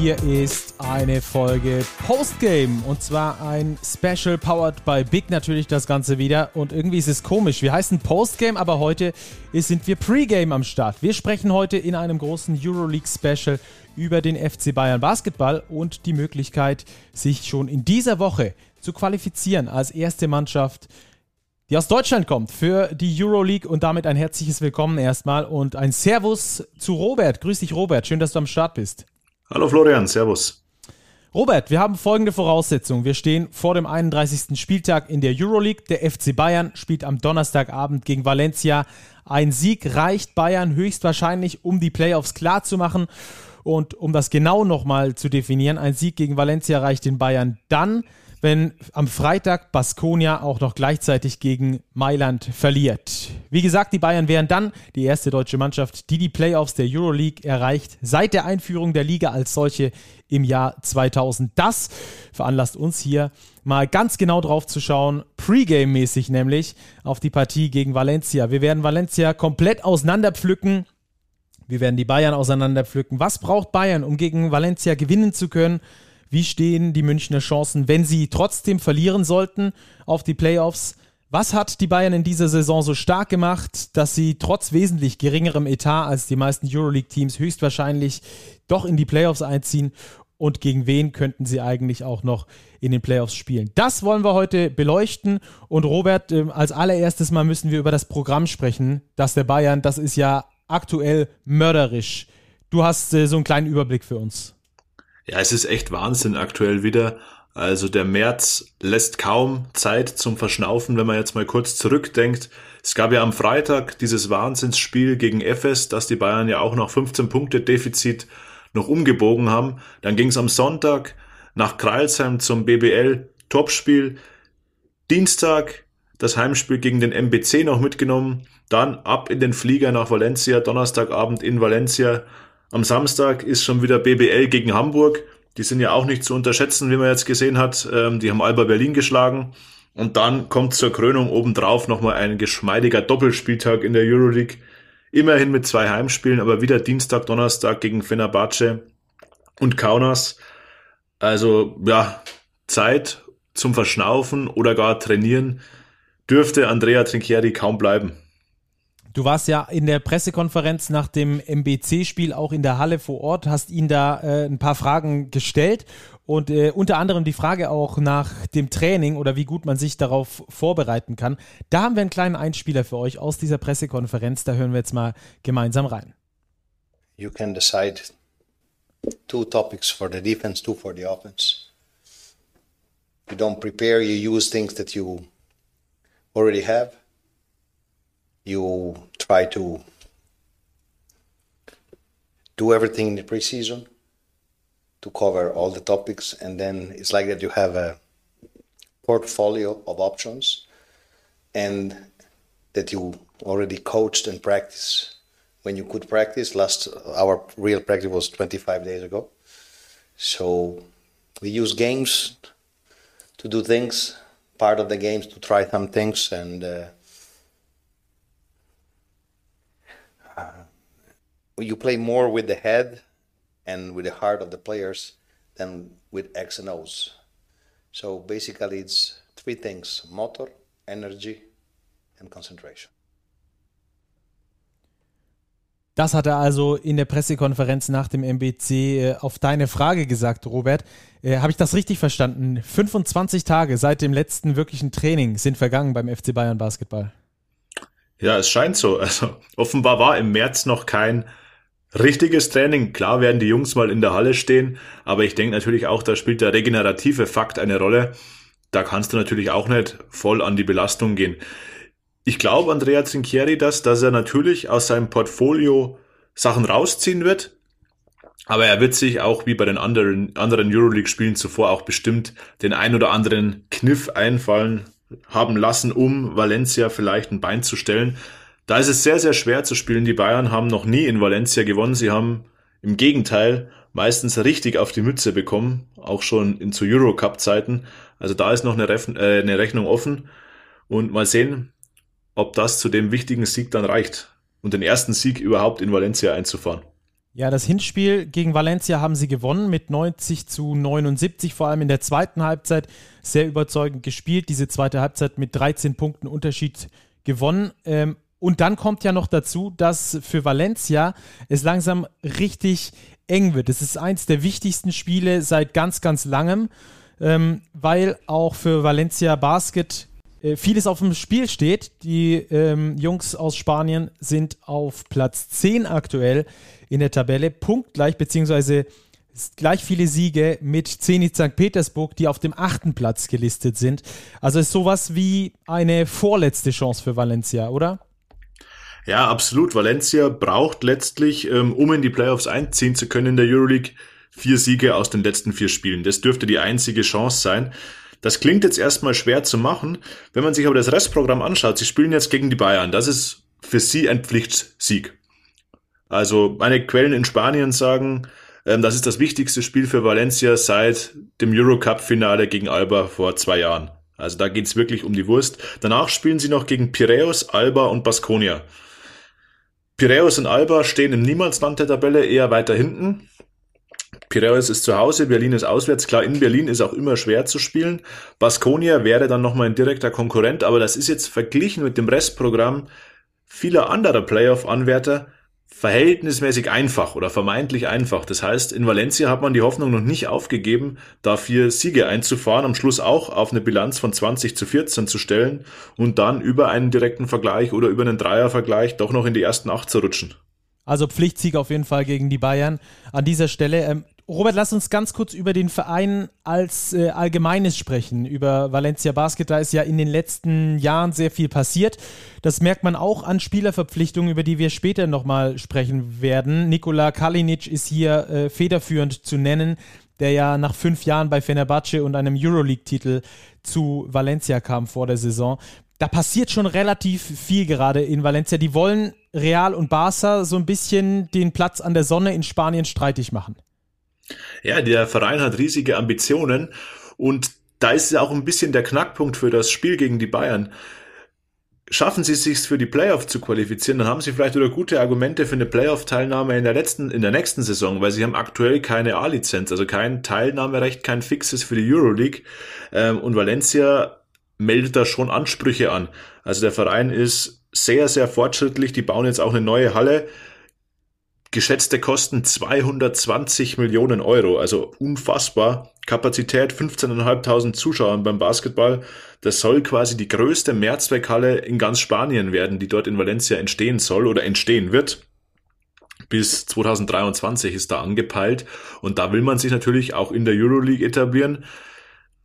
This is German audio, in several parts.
Hier ist eine Folge Postgame und zwar ein Special powered by Big natürlich das Ganze wieder und irgendwie ist es komisch. Wir heißen Postgame, aber heute sind wir Pregame am Start. Wir sprechen heute in einem großen Euroleague Special über den FC Bayern Basketball und die Möglichkeit, sich schon in dieser Woche zu qualifizieren als erste Mannschaft die aus Deutschland kommt für die Euroleague und damit ein herzliches Willkommen erstmal und ein Servus zu Robert. Grüß dich, Robert. Schön, dass du am Start bist. Hallo Florian, Servus. Robert, wir haben folgende Voraussetzungen. Wir stehen vor dem 31. Spieltag in der Euroleague. Der FC Bayern spielt am Donnerstagabend gegen Valencia. Ein Sieg reicht Bayern höchstwahrscheinlich, um die Playoffs klar zu machen. Und um das genau nochmal zu definieren, ein Sieg gegen Valencia reicht den Bayern dann, wenn am Freitag Baskonia auch noch gleichzeitig gegen Mailand verliert. Wie gesagt, die Bayern wären dann die erste deutsche Mannschaft, die die Playoffs der Euroleague erreicht, seit der Einführung der Liga als solche im Jahr 2000. Das veranlasst uns hier mal ganz genau drauf zu schauen, Pre-Game-mäßig nämlich, auf die Partie gegen Valencia. Wir werden Valencia komplett auseinanderpflücken. Wir werden die Bayern auseinanderpflücken. Was braucht Bayern, um gegen Valencia gewinnen zu können? Wie stehen die Münchner Chancen, wenn sie trotzdem verlieren sollten auf die Playoffs? Was hat die Bayern in dieser Saison so stark gemacht, dass sie trotz wesentlich geringerem Etat als die meisten Euroleague-Teams höchstwahrscheinlich doch in die Playoffs einziehen? Und gegen wen könnten sie eigentlich auch noch in den Playoffs spielen? Das wollen wir heute beleuchten. Und Robert, ähm, als allererstes Mal müssen wir über das Programm sprechen. Das der Bayern, das ist ja aktuell mörderisch. Du hast äh, so einen kleinen Überblick für uns. Ja, es ist echt Wahnsinn aktuell wieder. Also der März lässt kaum Zeit zum Verschnaufen, wenn man jetzt mal kurz zurückdenkt. Es gab ja am Freitag dieses Wahnsinnsspiel gegen FS, dass die Bayern ja auch noch 15 Punkte Defizit noch umgebogen haben. Dann ging es am Sonntag nach Kreilsheim zum BBL Topspiel. Dienstag das Heimspiel gegen den MBC noch mitgenommen. Dann ab in den Flieger nach Valencia, Donnerstagabend in Valencia am Samstag ist schon wieder BBL gegen Hamburg. Die sind ja auch nicht zu unterschätzen, wie man jetzt gesehen hat. Ähm, die haben Alba Berlin geschlagen. Und dann kommt zur Krönung obendrauf nochmal ein geschmeidiger Doppelspieltag in der Euroleague. Immerhin mit zwei Heimspielen, aber wieder Dienstag, Donnerstag gegen Fenerbahce und Kaunas. Also ja, Zeit zum Verschnaufen oder gar trainieren dürfte Andrea Trinchieri kaum bleiben. Du warst ja in der Pressekonferenz nach dem MBC-Spiel auch in der Halle vor Ort, hast ihn da äh, ein paar Fragen gestellt und äh, unter anderem die Frage auch nach dem Training oder wie gut man sich darauf vorbereiten kann. Da haben wir einen kleinen Einspieler für euch aus dieser Pressekonferenz, da hören wir jetzt mal gemeinsam rein. You can decide two topics for the defense, two for the offense. You don't prepare, you use things that you already have. You try to do everything in the preseason to cover all the topics and then it's like that you have a portfolio of options and that you already coached and practice. When you could practice last our real practice was 25 days ago. So we use games to do things part of the games to try some things and uh, you play more with the head and with the heart of the players than with X and O's. So basically, it's three things motor, energy, and concentration. Das hat er also in der Pressekonferenz nach dem MBC äh, auf deine Frage gesagt, Robert. Äh, Habe ich das richtig verstanden? 25 Tage seit dem letzten wirklichen Training sind vergangen beim FC Bayern Basketball. Ja, es scheint so. Also offenbar war im März noch kein richtiges Training. Klar werden die Jungs mal in der Halle stehen, aber ich denke natürlich auch, da spielt der regenerative Fakt eine Rolle. Da kannst du natürlich auch nicht voll an die Belastung gehen. Ich glaube, Andrea Trinchieri, dass, dass er natürlich aus seinem Portfolio Sachen rausziehen wird, aber er wird sich auch wie bei den anderen, anderen Euroleague-Spielen zuvor auch bestimmt den ein oder anderen Kniff einfallen haben lassen, um Valencia vielleicht ein Bein zu stellen. Da ist es sehr, sehr schwer zu spielen. Die Bayern haben noch nie in Valencia gewonnen. Sie haben im Gegenteil meistens richtig auf die Mütze bekommen, auch schon in zu Eurocup-Zeiten. Also da ist noch eine, Ref äh, eine Rechnung offen. Und mal sehen, ob das zu dem wichtigen Sieg dann reicht und den ersten Sieg überhaupt in Valencia einzufahren. Ja, das Hinspiel gegen Valencia haben sie gewonnen mit 90 zu 79, vor allem in der zweiten Halbzeit sehr überzeugend gespielt. Diese zweite Halbzeit mit 13 Punkten Unterschied gewonnen. Ähm, und dann kommt ja noch dazu, dass für Valencia es langsam richtig eng wird. Es ist eins der wichtigsten Spiele seit ganz, ganz langem, ähm, weil auch für Valencia Basket äh, vieles auf dem Spiel steht. Die ähm, Jungs aus Spanien sind auf Platz 10 aktuell in der Tabelle, punktgleich, beziehungsweise gleich viele Siege mit Zenit St. Petersburg, die auf dem achten Platz gelistet sind. Also ist sowas wie eine vorletzte Chance für Valencia, oder? Ja, absolut. Valencia braucht letztlich, ähm, um in die Playoffs einziehen zu können in der Euroleague, vier Siege aus den letzten vier Spielen. Das dürfte die einzige Chance sein. Das klingt jetzt erstmal schwer zu machen. Wenn man sich aber das Restprogramm anschaut, sie spielen jetzt gegen die Bayern. Das ist für sie ein Pflichtsieg. Also meine Quellen in Spanien sagen, ähm, das ist das wichtigste Spiel für Valencia seit dem Eurocup-Finale gegen Alba vor zwei Jahren. Also da geht's wirklich um die Wurst. Danach spielen sie noch gegen Piraeus, Alba und Baskonia. Piraeus und Alba stehen im Niemandsland der Tabelle eher weiter hinten. Piraeus ist zu Hause, Berlin ist auswärts. Klar, in Berlin ist auch immer schwer zu spielen. Baskonia wäre dann nochmal ein direkter Konkurrent, aber das ist jetzt verglichen mit dem Restprogramm vieler anderer Playoff-Anwärter verhältnismäßig einfach oder vermeintlich einfach. Das heißt, in Valencia hat man die Hoffnung noch nicht aufgegeben, da vier Siege einzufahren, am Schluss auch auf eine Bilanz von 20 zu 14 zu stellen und dann über einen direkten Vergleich oder über einen Dreiervergleich doch noch in die ersten acht zu rutschen. Also Pflichtsieg auf jeden Fall gegen die Bayern an dieser Stelle. Ähm, Robert, lass uns ganz kurz über den Verein als äh, Allgemeines sprechen. Über Valencia Basket, da ist ja in den letzten Jahren sehr viel passiert. Das merkt man auch an Spielerverpflichtungen, über die wir später nochmal sprechen werden. Nikola Kalinic ist hier äh, federführend zu nennen, der ja nach fünf Jahren bei Fenerbahce und einem Euroleague-Titel zu Valencia kam vor der Saison. Da passiert schon relativ viel gerade in Valencia. Die wollen Real und Barca so ein bisschen den Platz an der Sonne in Spanien streitig machen. Ja, der Verein hat riesige Ambitionen und da ist ja auch ein bisschen der Knackpunkt für das Spiel gegen die Bayern. Schaffen sie es sich für die Playoff zu qualifizieren, dann haben sie vielleicht wieder gute Argumente für eine Playoff-Teilnahme in der letzten, in der nächsten Saison, weil sie haben aktuell keine A-Lizenz, also kein Teilnahmerecht, kein fixes für die Euroleague. Ähm, und Valencia meldet da schon Ansprüche an. Also der Verein ist sehr, sehr fortschrittlich. Die bauen jetzt auch eine neue Halle Geschätzte Kosten 220 Millionen Euro, also unfassbar. Kapazität 15.500 Zuschauer beim Basketball. Das soll quasi die größte Mehrzweckhalle in ganz Spanien werden, die dort in Valencia entstehen soll oder entstehen wird. Bis 2023 ist da angepeilt. Und da will man sich natürlich auch in der Euroleague etablieren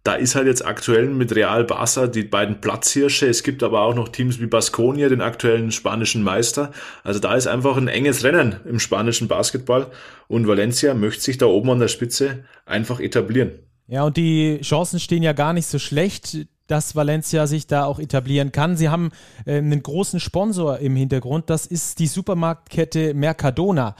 da ist halt jetzt aktuell mit Real Barça die beiden Platzhirsche. Es gibt aber auch noch Teams wie Baskonia, den aktuellen spanischen Meister. Also da ist einfach ein enges Rennen im spanischen Basketball und Valencia möchte sich da oben an der Spitze einfach etablieren. Ja, und die Chancen stehen ja gar nicht so schlecht dass Valencia sich da auch etablieren kann. Sie haben äh, einen großen Sponsor im Hintergrund, das ist die Supermarktkette Mercadona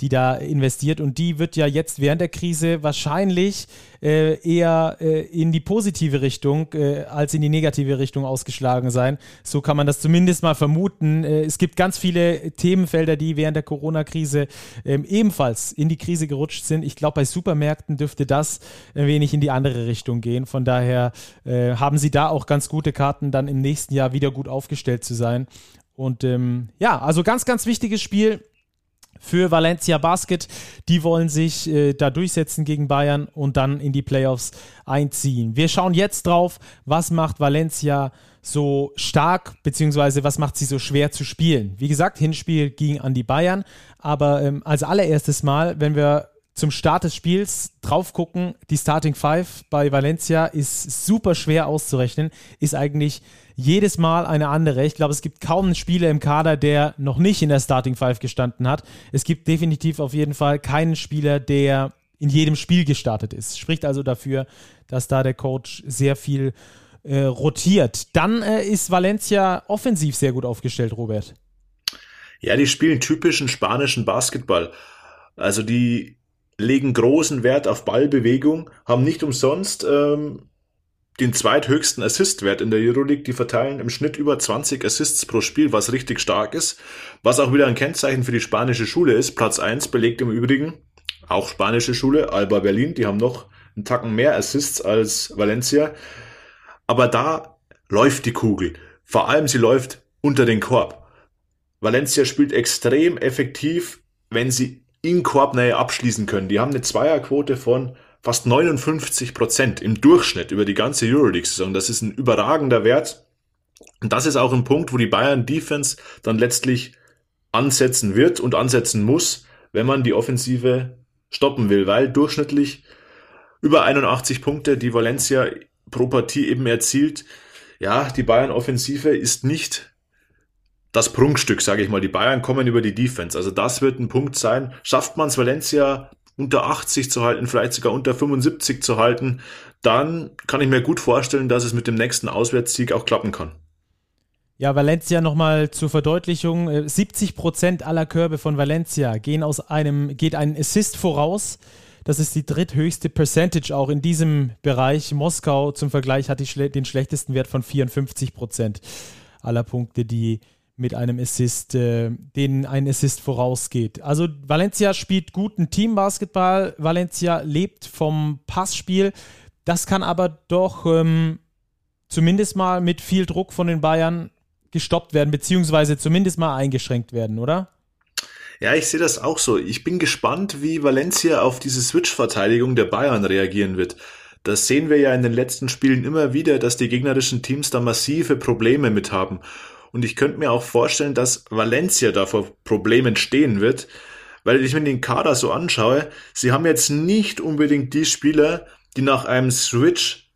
die da investiert und die wird ja jetzt während der Krise wahrscheinlich äh, eher äh, in die positive Richtung äh, als in die negative Richtung ausgeschlagen sein. So kann man das zumindest mal vermuten. Äh, es gibt ganz viele Themenfelder, die während der Corona-Krise ähm, ebenfalls in die Krise gerutscht sind. Ich glaube, bei Supermärkten dürfte das ein wenig in die andere Richtung gehen. Von daher äh, haben sie da auch ganz gute Karten, dann im nächsten Jahr wieder gut aufgestellt zu sein. Und ähm, ja, also ganz, ganz wichtiges Spiel für Valencia Basket. Die wollen sich äh, da durchsetzen gegen Bayern und dann in die Playoffs einziehen. Wir schauen jetzt drauf, was macht Valencia so stark, beziehungsweise was macht sie so schwer zu spielen. Wie gesagt, Hinspiel ging an die Bayern, aber ähm, als allererstes Mal, wenn wir zum Start des Spiels drauf gucken, die Starting Five bei Valencia ist super schwer auszurechnen, ist eigentlich jedes Mal eine andere. Ich glaube, es gibt kaum einen Spieler im Kader, der noch nicht in der Starting Five gestanden hat. Es gibt definitiv auf jeden Fall keinen Spieler, der in jedem Spiel gestartet ist. Spricht also dafür, dass da der Coach sehr viel äh, rotiert. Dann äh, ist Valencia offensiv sehr gut aufgestellt, Robert. Ja, die spielen typischen spanischen Basketball. Also die legen großen Wert auf Ballbewegung, haben nicht umsonst ähm, den zweithöchsten Assist-Wert in der Euroleague. Die verteilen im Schnitt über 20 Assists pro Spiel, was richtig stark ist. Was auch wieder ein Kennzeichen für die spanische Schule ist. Platz 1 belegt im Übrigen auch spanische Schule, Alba Berlin. Die haben noch einen Tacken mehr Assists als Valencia. Aber da läuft die Kugel. Vor allem sie läuft unter den Korb. Valencia spielt extrem effektiv, wenn sie in Korbnähe abschließen können. Die haben eine Zweierquote von fast 59 Prozent im Durchschnitt über die ganze Euroleague-Saison. Das ist ein überragender Wert. Und das ist auch ein Punkt, wo die Bayern Defense dann letztlich ansetzen wird und ansetzen muss, wenn man die Offensive stoppen will, weil durchschnittlich über 81 Punkte, die Valencia pro Partie eben erzielt. Ja, die Bayern Offensive ist nicht das Prunkstück, sage ich mal. Die Bayern kommen über die Defense. Also das wird ein Punkt sein. Schafft man es Valencia unter 80 zu halten, vielleicht sogar unter 75 zu halten, dann kann ich mir gut vorstellen, dass es mit dem nächsten Auswärtssieg auch klappen kann. Ja, Valencia nochmal zur Verdeutlichung. 70 äh, Prozent aller Körbe von Valencia gehen aus einem, geht ein Assist voraus. Das ist die dritthöchste Percentage auch in diesem Bereich. Moskau zum Vergleich hat die, den schlechtesten Wert von 54 Prozent aller Punkte, die mit einem Assist, äh, denen ein Assist vorausgeht. Also Valencia spielt guten Teambasketball. Valencia lebt vom Passspiel. Das kann aber doch ähm, zumindest mal mit viel Druck von den Bayern gestoppt werden, beziehungsweise zumindest mal eingeschränkt werden, oder? Ja, ich sehe das auch so. Ich bin gespannt, wie Valencia auf diese Switch-Verteidigung der Bayern reagieren wird. Das sehen wir ja in den letzten Spielen immer wieder, dass die gegnerischen Teams da massive Probleme mit haben. Und ich könnte mir auch vorstellen, dass Valencia da vor Problemen stehen wird, weil ich mir den Kader so anschaue, sie haben jetzt nicht unbedingt die Spieler, die nach einem Switch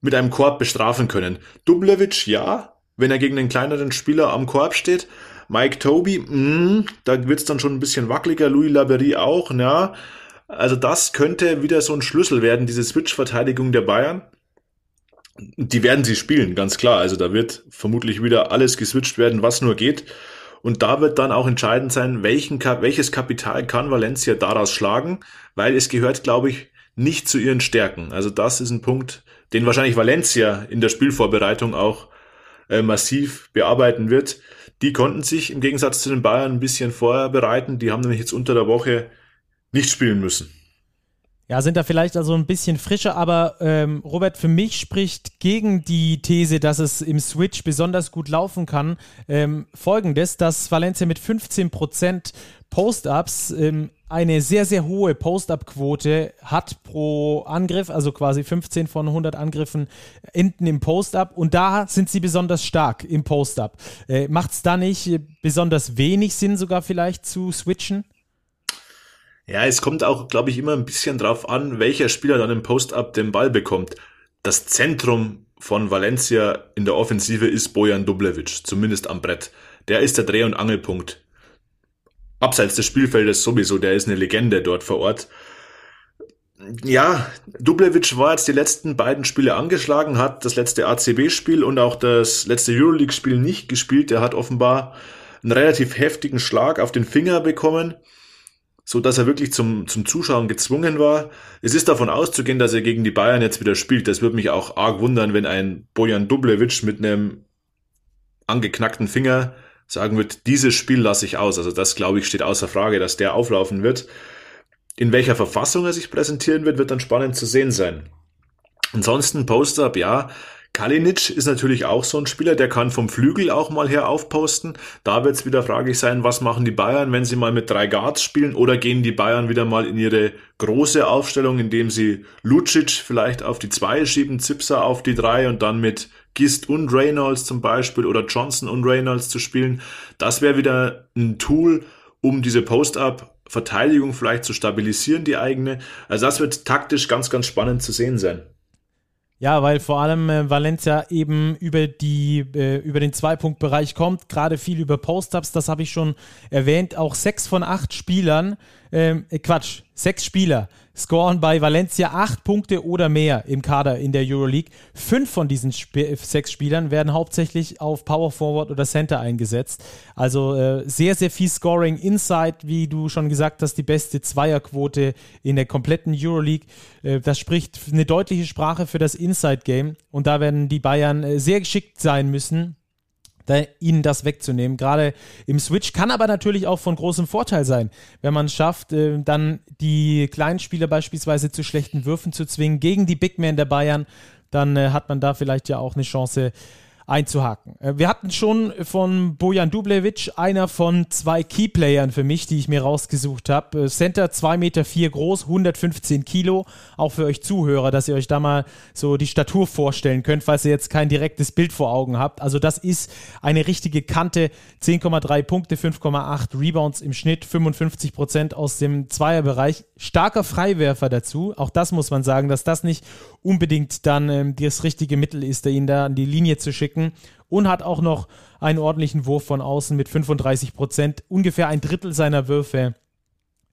mit einem Korb bestrafen können. Dublevic ja, wenn er gegen einen kleineren Spieler am Korb steht. Mike Toby, mh, mm, da wird's dann schon ein bisschen wackeliger. Louis Laberie auch, ja. Also das könnte wieder so ein Schlüssel werden, diese Switch-Verteidigung der Bayern. Die werden sie spielen, ganz klar. Also da wird vermutlich wieder alles geswitcht werden, was nur geht. Und da wird dann auch entscheidend sein, welchen, welches Kapital kann Valencia daraus schlagen, weil es gehört, glaube ich, nicht zu ihren Stärken. Also das ist ein Punkt, den wahrscheinlich Valencia in der Spielvorbereitung auch äh, massiv bearbeiten wird. Die konnten sich im Gegensatz zu den Bayern ein bisschen vorbereiten. Die haben nämlich jetzt unter der Woche nicht spielen müssen. Ja, sind da vielleicht also ein bisschen frischer, aber ähm, Robert, für mich spricht gegen die These, dass es im Switch besonders gut laufen kann, ähm, folgendes, dass Valencia mit 15% Post-Ups ähm, eine sehr, sehr hohe Post-Up-Quote hat pro Angriff, also quasi 15 von 100 Angriffen enden im Post-Up und da sind sie besonders stark im Post-Up. Äh, Macht es da nicht besonders wenig Sinn, sogar vielleicht zu switchen? Ja, es kommt auch, glaube ich, immer ein bisschen drauf an, welcher Spieler dann im Post-Up den Ball bekommt. Das Zentrum von Valencia in der Offensive ist Bojan Dublevic, zumindest am Brett. Der ist der Dreh- und Angelpunkt abseits des Spielfeldes sowieso, der ist eine Legende dort vor Ort. Ja, Dublevic war jetzt die letzten beiden Spiele angeschlagen, hat das letzte ACB-Spiel und auch das letzte Euroleague-Spiel nicht gespielt. Er hat offenbar einen relativ heftigen Schlag auf den Finger bekommen, so dass er wirklich zum, zum Zuschauen gezwungen war. Es ist davon auszugehen, dass er gegen die Bayern jetzt wieder spielt. Das würde mich auch arg wundern, wenn ein Bojan Dublevic mit einem angeknackten Finger sagen wird, dieses Spiel lasse ich aus. Also das, glaube ich, steht außer Frage, dass der auflaufen wird. In welcher Verfassung er sich präsentieren wird, wird dann spannend zu sehen sein. Ansonsten Post-Up, ja, Kalinic ist natürlich auch so ein Spieler, der kann vom Flügel auch mal her aufposten. Da wird es wieder fraglich sein, was machen die Bayern, wenn sie mal mit drei Guards spielen oder gehen die Bayern wieder mal in ihre große Aufstellung, indem sie Lucic vielleicht auf die zwei schieben, Zipser auf die drei und dann mit Gist und Reynolds zum Beispiel oder Johnson und Reynolds zu spielen. Das wäre wieder ein Tool, um diese Post-Up-Verteidigung vielleicht zu stabilisieren, die eigene. Also das wird taktisch ganz, ganz spannend zu sehen sein. Ja, weil vor allem äh, Valencia eben über die äh, über den Zwei-Punkt-Bereich kommt, gerade viel über Post-ups, das habe ich schon erwähnt. Auch sechs von acht Spielern ähm, äh, Quatsch, sechs Spieler scoren bei Valencia acht Punkte oder mehr im Kader in der Euroleague. Fünf von diesen Sp sechs Spielern werden hauptsächlich auf Power Forward oder Center eingesetzt. Also äh, sehr, sehr viel Scoring inside, wie du schon gesagt hast, die beste Zweierquote in der kompletten Euroleague. Äh, das spricht eine deutliche Sprache für das Inside-Game und da werden die Bayern äh, sehr geschickt sein müssen, da, ihnen das wegzunehmen. Gerade im Switch kann aber natürlich auch von großem Vorteil sein, wenn man es schafft, äh, dann die kleinen Spieler beispielsweise zu schlechten Würfen zu zwingen gegen die Big Men der Bayern. Dann äh, hat man da vielleicht ja auch eine Chance, einzuhaken. Äh, wir hatten schon von Bojan Dublevic, einer von zwei Keyplayern für mich, die ich mir rausgesucht habe. Äh, Center 2,4 Meter vier groß, 115 Kilo. Auch für euch Zuhörer, dass ihr euch da mal so die Statur vorstellen könnt, falls ihr jetzt kein direktes Bild vor Augen habt. Also das ist eine richtige Kante. 10,3 Punkte, 5,8 Rebounds im Schnitt, 55 Prozent aus dem Zweierbereich. Starker Freiwerfer dazu. Auch das muss man sagen, dass das nicht unbedingt dann ähm, das richtige Mittel ist, ihn da an die Linie zu schicken. Und hat auch noch einen ordentlichen Wurf von außen mit 35 Prozent. Ungefähr ein Drittel seiner Würfe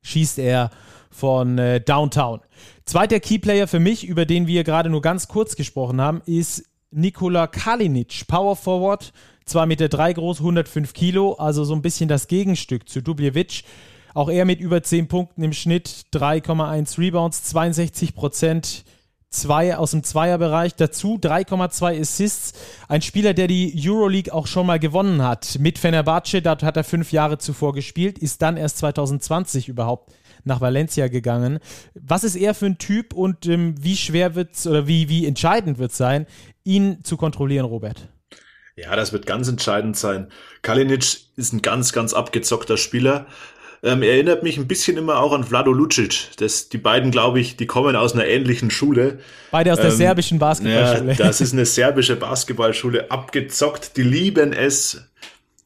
schießt er von äh, Downtown. Zweiter Keyplayer für mich, über den wir gerade nur ganz kurz gesprochen haben, ist Nikola Kalinic, Power Forward, 2,3 Meter drei groß, 105 Kilo, also so ein bisschen das Gegenstück zu Dubljevic. Auch er mit über 10 Punkten im Schnitt, 3,1 Rebounds, 62 Prozent zwei aus dem Zweierbereich. Dazu 3,2 Assists. Ein Spieler, der die Euroleague auch schon mal gewonnen hat. Mit Fenerbahce, dort hat er fünf Jahre zuvor gespielt, ist dann erst 2020 überhaupt nach Valencia gegangen. Was ist er für ein Typ und ähm, wie schwer wird es oder wie, wie entscheidend wird es sein, ihn zu kontrollieren, Robert? Ja, das wird ganz entscheidend sein. Kalinic ist ein ganz, ganz abgezockter Spieler. Ähm, erinnert mich ein bisschen immer auch an Vlado Lucic. Das, die beiden, glaube ich, die kommen aus einer ähnlichen Schule. Beide aus der ähm, serbischen Basketballschule. Ja, das ist eine serbische Basketballschule. Abgezockt. Die lieben es,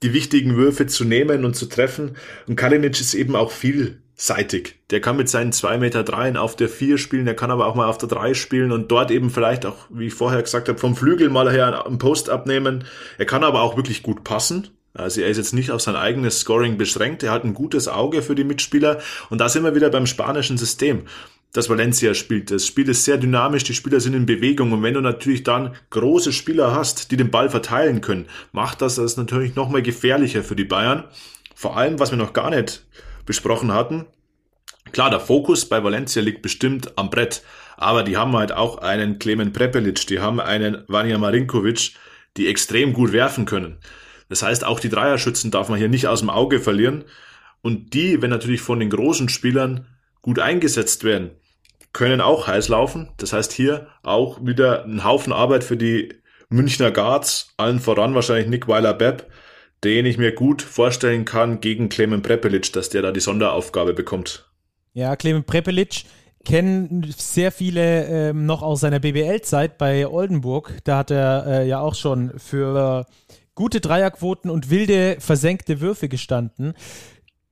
die wichtigen Würfe zu nehmen und zu treffen. Und Kalinic ist eben auch vielseitig. Der kann mit seinen zwei Meter dreien auf der vier spielen, der kann aber auch mal auf der drei spielen und dort eben vielleicht auch, wie ich vorher gesagt habe, vom Flügel mal her einen Post abnehmen. Er kann aber auch wirklich gut passen. Also er ist jetzt nicht auf sein eigenes Scoring beschränkt, er hat ein gutes Auge für die Mitspieler. Und da sind wir wieder beim spanischen System das Valencia spielt. Das Spiel ist sehr dynamisch, die Spieler sind in Bewegung. Und wenn du natürlich dann große Spieler hast, die den Ball verteilen können, macht das das natürlich nochmal gefährlicher für die Bayern. Vor allem, was wir noch gar nicht besprochen hatten, klar, der Fokus bei Valencia liegt bestimmt am Brett, aber die haben halt auch einen Klemen Prepelic, die haben einen Vanja Marinkovic, die extrem gut werfen können. Das heißt, auch die Dreierschützen darf man hier nicht aus dem Auge verlieren. Und die, wenn natürlich von den großen Spielern gut eingesetzt werden, können auch heiß laufen. Das heißt, hier auch wieder ein Haufen Arbeit für die Münchner Guards, allen voran wahrscheinlich Nick Weiler-Bepp, den ich mir gut vorstellen kann gegen Clemen Prepelic, dass der da die Sonderaufgabe bekommt. Ja, Clemen Prepelic kennen sehr viele ähm, noch aus seiner BBL-Zeit bei Oldenburg. Da hat er äh, ja auch schon für gute Dreierquoten und wilde versenkte Würfe gestanden.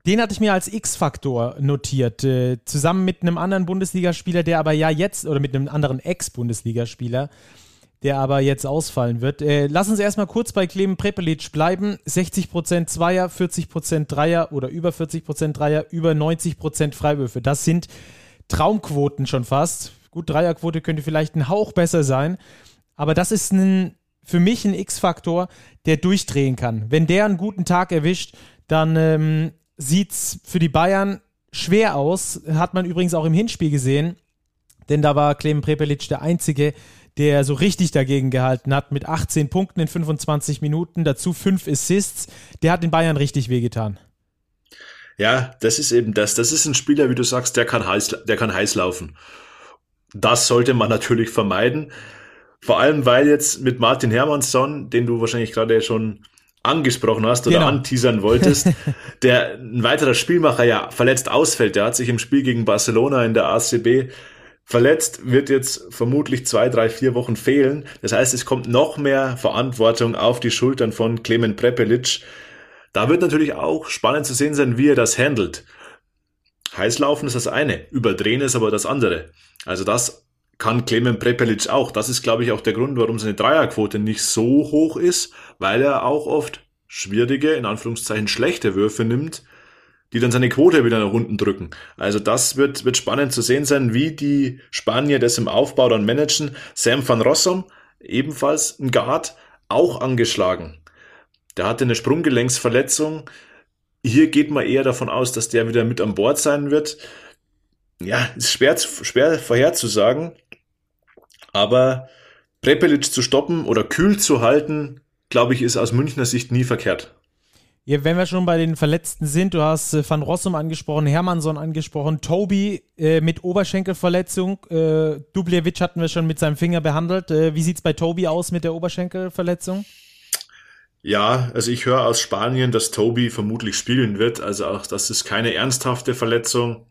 Den hatte ich mir als X-Faktor notiert, äh, zusammen mit einem anderen Bundesligaspieler, der aber ja jetzt, oder mit einem anderen Ex-Bundesligaspieler, der aber jetzt ausfallen wird. Äh, lass uns erstmal kurz bei Clemen Prepelic bleiben. 60% Zweier, 40% Dreier oder über 40% Dreier, über 90% Freiwürfe. Das sind Traumquoten schon fast. Gut, Dreierquote könnte vielleicht ein Hauch besser sein, aber das ist ein für mich ein X-Faktor, der durchdrehen kann. Wenn der einen guten Tag erwischt, dann ähm, sieht es für die Bayern schwer aus. Hat man übrigens auch im Hinspiel gesehen, denn da war Clemen Prepelic der Einzige, der so richtig dagegen gehalten hat, mit 18 Punkten in 25 Minuten, dazu 5 Assists. Der hat den Bayern richtig wehgetan. Ja, das ist eben das. Das ist ein Spieler, wie du sagst, der kann heiß, der kann heiß laufen. Das sollte man natürlich vermeiden. Vor allem, weil jetzt mit Martin Hermannsson, den du wahrscheinlich gerade schon angesprochen hast oder genau. anteasern wolltest, der ein weiterer Spielmacher ja verletzt ausfällt. Der hat sich im Spiel gegen Barcelona in der ACB verletzt, wird jetzt vermutlich zwei, drei, vier Wochen fehlen. Das heißt, es kommt noch mehr Verantwortung auf die Schultern von Clemen Prepelic. Da wird natürlich auch spannend zu sehen sein, wie er das handelt. Heißlaufen ist das eine, überdrehen ist aber das andere. Also das kann Clemen Prepelic auch. Das ist, glaube ich, auch der Grund, warum seine Dreierquote nicht so hoch ist, weil er auch oft schwierige, in Anführungszeichen schlechte Würfe nimmt, die dann seine Quote wieder nach unten drücken. Also das wird, wird spannend zu sehen sein, wie die Spanier das im Aufbau dann managen. Sam van Rossum, ebenfalls ein Guard, auch angeschlagen. Der hatte eine Sprunggelenksverletzung. Hier geht man eher davon aus, dass der wieder mit an Bord sein wird. Ja, ist schwer, schwer vorherzusagen. Aber Prepelic zu stoppen oder kühl zu halten, glaube ich, ist aus Münchner Sicht nie verkehrt. Ja, wenn wir schon bei den Verletzten sind, du hast äh, Van Rossum angesprochen, Hermannsson angesprochen, Tobi äh, mit Oberschenkelverletzung, äh, Dubljevic hatten wir schon mit seinem Finger behandelt. Äh, wie sieht's bei Tobi aus mit der Oberschenkelverletzung? Ja, also ich höre aus Spanien, dass Tobi vermutlich spielen wird. Also auch das ist keine ernsthafte Verletzung.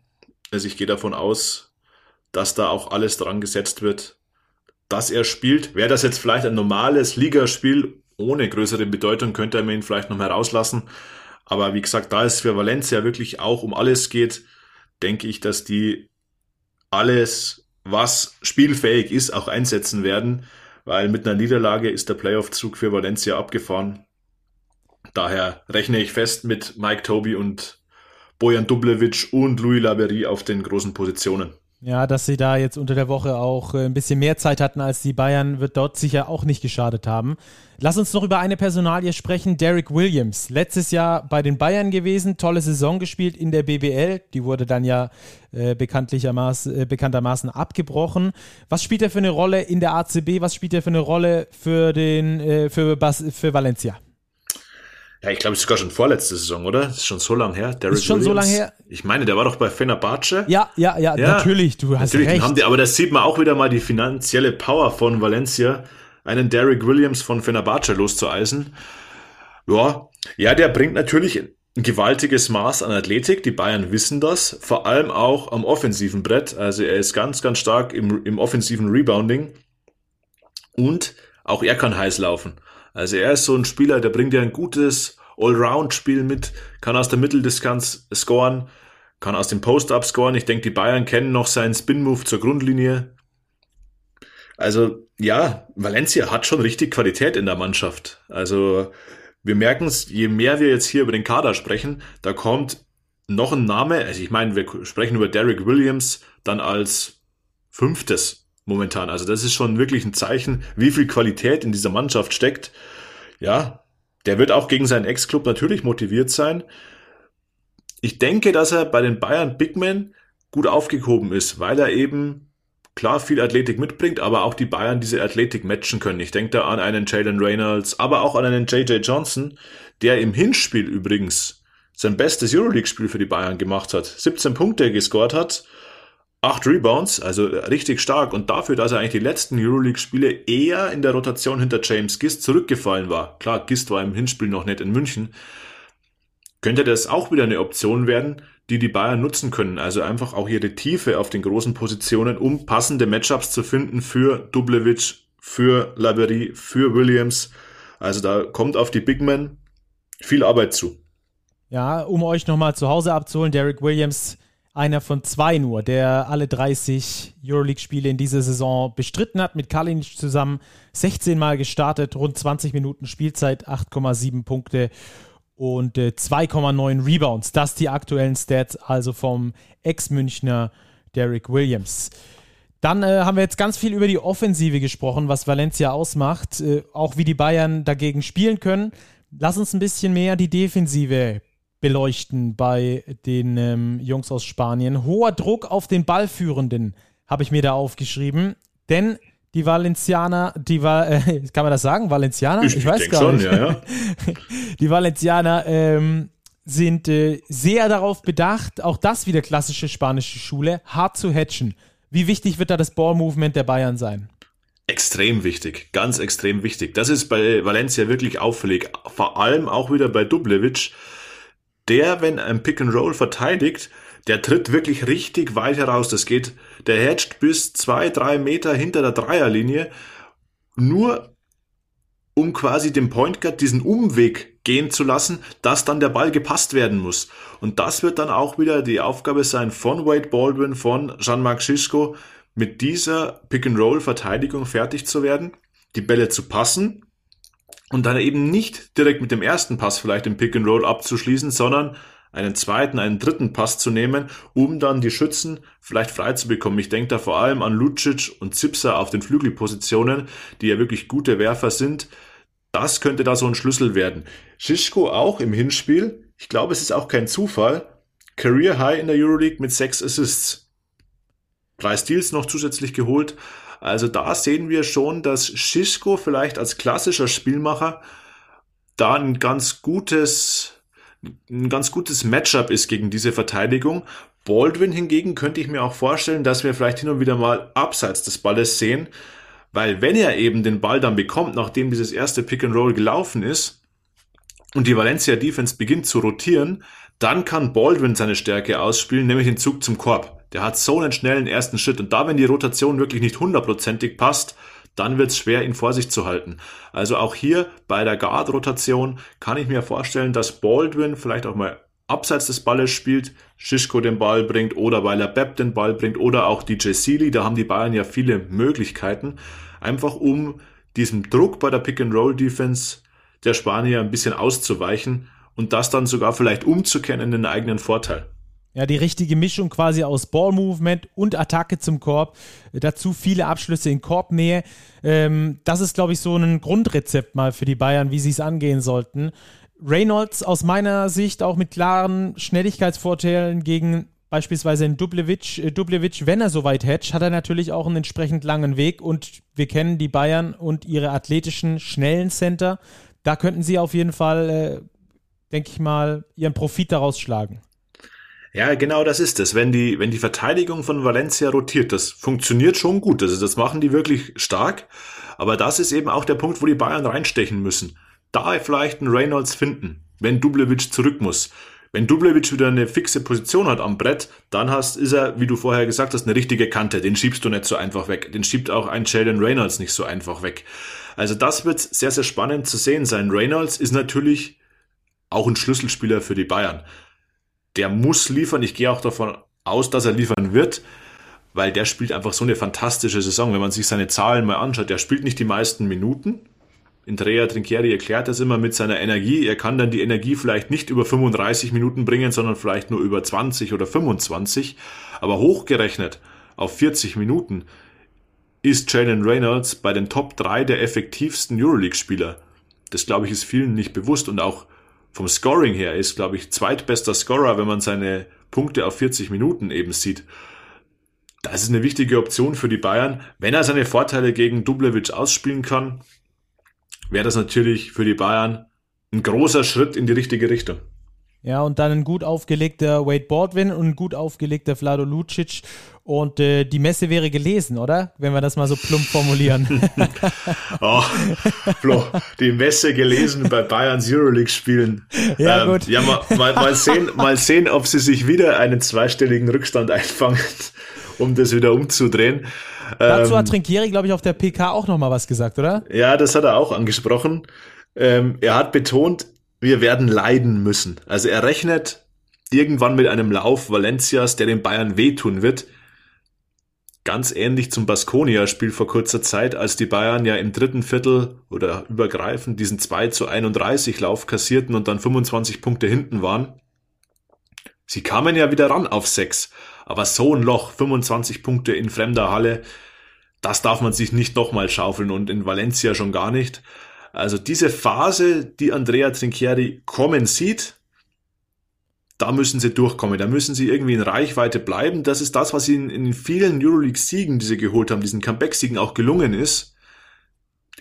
Also ich gehe davon aus, dass da auch alles dran gesetzt wird, dass er spielt. Wäre das jetzt vielleicht ein normales Ligaspiel ohne größere Bedeutung, könnte er ihn vielleicht noch herauslassen. Aber wie gesagt, da es für Valencia wirklich auch um alles geht, denke ich, dass die alles, was spielfähig ist, auch einsetzen werden, weil mit einer Niederlage ist der Playoff-Zug für Valencia abgefahren. Daher rechne ich fest mit Mike Toby und Bojan Dublevic und Louis Laberie auf den großen Positionen. Ja, dass sie da jetzt unter der Woche auch äh, ein bisschen mehr Zeit hatten als die Bayern, wird dort sicher auch nicht geschadet haben. Lass uns noch über eine Personalie sprechen, Derek Williams. Letztes Jahr bei den Bayern gewesen, tolle Saison gespielt in der BBL. Die wurde dann ja äh, bekanntlichermaßen, äh, bekanntermaßen abgebrochen. Was spielt er für eine Rolle in der ACB? Was spielt er für eine Rolle für, den, äh, für, Bas für Valencia? Ja, ich glaube, es ist sogar schon vorletzte Saison, oder? Das ist schon so lang her. Derek ist schon Williams. so lang her. Ich meine, der war doch bei Fenerbahce. Ja, ja, ja, ja natürlich, du hast natürlich, recht. Die, aber das sieht man auch wieder mal die finanzielle Power von Valencia, einen Derek Williams von Fenerbahce loszueisen. Ja, ja, der bringt natürlich ein gewaltiges Maß an Athletik. Die Bayern wissen das. Vor allem auch am offensiven Brett. Also er ist ganz, ganz stark im, im offensiven Rebounding. Und auch er kann heiß laufen. Also er ist so ein Spieler, der bringt ja ein gutes Allround-Spiel mit, kann aus der Mitteldistanz scoren, kann aus dem Post-Up scoren. Ich denke, die Bayern kennen noch seinen Spin-Move zur Grundlinie. Also ja, Valencia hat schon richtig Qualität in der Mannschaft. Also wir merken es, je mehr wir jetzt hier über den Kader sprechen, da kommt noch ein Name. Also ich meine, wir sprechen über Derek Williams dann als fünftes momentan. Also das ist schon wirklich ein Zeichen, wie viel Qualität in dieser Mannschaft steckt. Ja, der wird auch gegen seinen Ex-Club natürlich motiviert sein. Ich denke, dass er bei den Bayern Bigmen gut aufgehoben ist, weil er eben klar viel Athletik mitbringt, aber auch die Bayern diese Athletik matchen können. Ich denke da an einen Jalen Reynolds, aber auch an einen JJ Johnson, der im Hinspiel übrigens sein bestes Euroleague-Spiel für die Bayern gemacht hat, 17 Punkte gescored hat acht Rebounds, also richtig stark. Und dafür, dass er eigentlich die letzten Euroleague-Spiele eher in der Rotation hinter James Gist zurückgefallen war. Klar, Gist war im Hinspiel noch nicht in München. Könnte das auch wieder eine Option werden, die die Bayern nutzen können. Also einfach auch ihre Tiefe auf den großen Positionen, um passende Matchups zu finden für Dublevic, für Laberie, für Williams. Also da kommt auf die Big Men viel Arbeit zu. Ja, um euch nochmal zu Hause abzuholen, Derek Williams einer von zwei nur, der alle 30 Euroleague-Spiele in dieser Saison bestritten hat, mit Kalinic zusammen 16 Mal gestartet, rund 20 Minuten Spielzeit, 8,7 Punkte und äh, 2,9 Rebounds. Das die aktuellen Stats also vom Ex-Münchner Derek Williams. Dann äh, haben wir jetzt ganz viel über die Offensive gesprochen, was Valencia ausmacht, äh, auch wie die Bayern dagegen spielen können. Lass uns ein bisschen mehr die Defensive beleuchten bei den ähm, Jungs aus Spanien. Hoher Druck auf den Ballführenden habe ich mir da aufgeschrieben, denn die Valencianer, die war, äh, kann man das sagen, Valencianer? Ich, ich weiß gar schon, nicht. Ja, ja. die Valencianer ähm, sind äh, sehr darauf bedacht, auch das wieder klassische spanische Schule, hart zu hatchen. Wie wichtig wird da das Ball-Movement der Bayern sein? Extrem wichtig, ganz extrem wichtig. Das ist bei Valencia wirklich auffällig. Vor allem auch wieder bei Dublevic der, wenn ein Pick and Roll verteidigt, der tritt wirklich richtig weit heraus. Das geht, der hedgt bis zwei, drei Meter hinter der Dreierlinie, nur um quasi dem Point Guard diesen Umweg gehen zu lassen, dass dann der Ball gepasst werden muss. Und das wird dann auch wieder die Aufgabe sein von Wade Baldwin, von Jean-Marc Schisco, mit dieser Pick and Roll Verteidigung fertig zu werden, die Bälle zu passen und dann eben nicht direkt mit dem ersten Pass vielleicht im Pick and Roll abzuschließen, sondern einen zweiten, einen dritten Pass zu nehmen, um dann die Schützen vielleicht frei zu bekommen. Ich denke da vor allem an Lucic und Zipser auf den Flügelpositionen, die ja wirklich gute Werfer sind. Das könnte da so ein Schlüssel werden. Schischko auch im Hinspiel. Ich glaube, es ist auch kein Zufall. Career High in der Euroleague mit sechs Assists. Drei Steals noch zusätzlich geholt. Also da sehen wir schon, dass Schischko vielleicht als klassischer Spielmacher da ein ganz gutes ein ganz gutes Matchup ist gegen diese Verteidigung. Baldwin hingegen könnte ich mir auch vorstellen, dass wir vielleicht hin und wieder mal abseits des Balles sehen, weil wenn er eben den Ball dann bekommt, nachdem dieses erste Pick and Roll gelaufen ist und die Valencia Defense beginnt zu rotieren, dann kann Baldwin seine Stärke ausspielen, nämlich den Zug zum Korb. Der hat so einen schnellen ersten Schritt und da, wenn die Rotation wirklich nicht hundertprozentig passt, dann wird es schwer, ihn vor sich zu halten. Also auch hier bei der Guard-Rotation kann ich mir vorstellen, dass Baldwin vielleicht auch mal abseits des Balles spielt, Schischko den Ball bringt oder weil er Bepp den Ball bringt oder auch DJ Sealy, da haben die Bayern ja viele Möglichkeiten, einfach um diesem Druck bei der Pick-and-Roll-Defense der Spanier ein bisschen auszuweichen und das dann sogar vielleicht umzukehren in den eigenen Vorteil. Ja, die richtige Mischung quasi aus Ball-Movement und Attacke zum Korb. Dazu viele Abschlüsse in Korbnähe. Ähm, das ist, glaube ich, so ein Grundrezept mal für die Bayern, wie sie es angehen sollten. Reynolds aus meiner Sicht auch mit klaren Schnelligkeitsvorteilen gegen beispielsweise in Dublevic. Äh, Dublevic, wenn er so weit hedgt, hat er natürlich auch einen entsprechend langen Weg und wir kennen die Bayern und ihre athletischen, schnellen Center. Da könnten sie auf jeden Fall, äh, denke ich mal, ihren Profit daraus schlagen. Ja, genau das ist es. Wenn die, wenn die Verteidigung von Valencia rotiert, das funktioniert schon gut. Also das machen die wirklich stark. Aber das ist eben auch der Punkt, wo die Bayern reinstechen müssen. Da vielleicht einen Reynolds finden, wenn Dublevic zurück muss. Wenn Dublevic wieder eine fixe Position hat am Brett, dann hast, ist er, wie du vorher gesagt hast, eine richtige Kante. Den schiebst du nicht so einfach weg. Den schiebt auch ein Jalen Reynolds nicht so einfach weg. Also das wird sehr, sehr spannend zu sehen sein. Reynolds ist natürlich auch ein Schlüsselspieler für die Bayern der muss liefern. Ich gehe auch davon aus, dass er liefern wird, weil der spielt einfach so eine fantastische Saison. Wenn man sich seine Zahlen mal anschaut, der spielt nicht die meisten Minuten. Andrea Trinchieri erklärt das immer mit seiner Energie. Er kann dann die Energie vielleicht nicht über 35 Minuten bringen, sondern vielleicht nur über 20 oder 25. Aber hochgerechnet auf 40 Minuten ist Jalen Reynolds bei den Top 3 der effektivsten Euroleague-Spieler. Das glaube ich ist vielen nicht bewusst und auch vom Scoring her ist, glaube ich, zweitbester Scorer, wenn man seine Punkte auf 40 Minuten eben sieht. Das ist eine wichtige Option für die Bayern. Wenn er seine Vorteile gegen Dublevic ausspielen kann, wäre das natürlich für die Bayern ein großer Schritt in die richtige Richtung. Ja, und dann ein gut aufgelegter Wade Baldwin und ein gut aufgelegter Vlado Lucic. Und äh, die Messe wäre gelesen, oder? Wenn wir das mal so plump formulieren. oh, Flo, die Messe gelesen bei Bayerns Euroleague-Spielen. Ja, ähm, gut. Ja, mal, mal, mal, sehen, mal sehen, ob sie sich wieder einen zweistelligen Rückstand einfangen, um das wieder umzudrehen. Dazu ähm, hat Trinkieri, glaube ich, auf der PK auch nochmal was gesagt, oder? Ja, das hat er auch angesprochen. Ähm, er hat betont, wir werden leiden müssen. Also er rechnet irgendwann mit einem Lauf Valencias, der den Bayern wehtun wird. Ganz ähnlich zum Baskonia-Spiel vor kurzer Zeit, als die Bayern ja im dritten Viertel oder übergreifend diesen 2 zu 31 Lauf kassierten und dann 25 Punkte hinten waren. Sie kamen ja wieder ran auf 6. Aber so ein Loch, 25 Punkte in fremder Halle, das darf man sich nicht nochmal schaufeln und in Valencia schon gar nicht. Also diese Phase, die Andrea Trinchieri kommen sieht, da müssen sie durchkommen, da müssen sie irgendwie in Reichweite bleiben. Das ist das, was ihnen in vielen Euroleague-Siegen, die sie geholt haben, diesen Comeback-Siegen auch gelungen ist,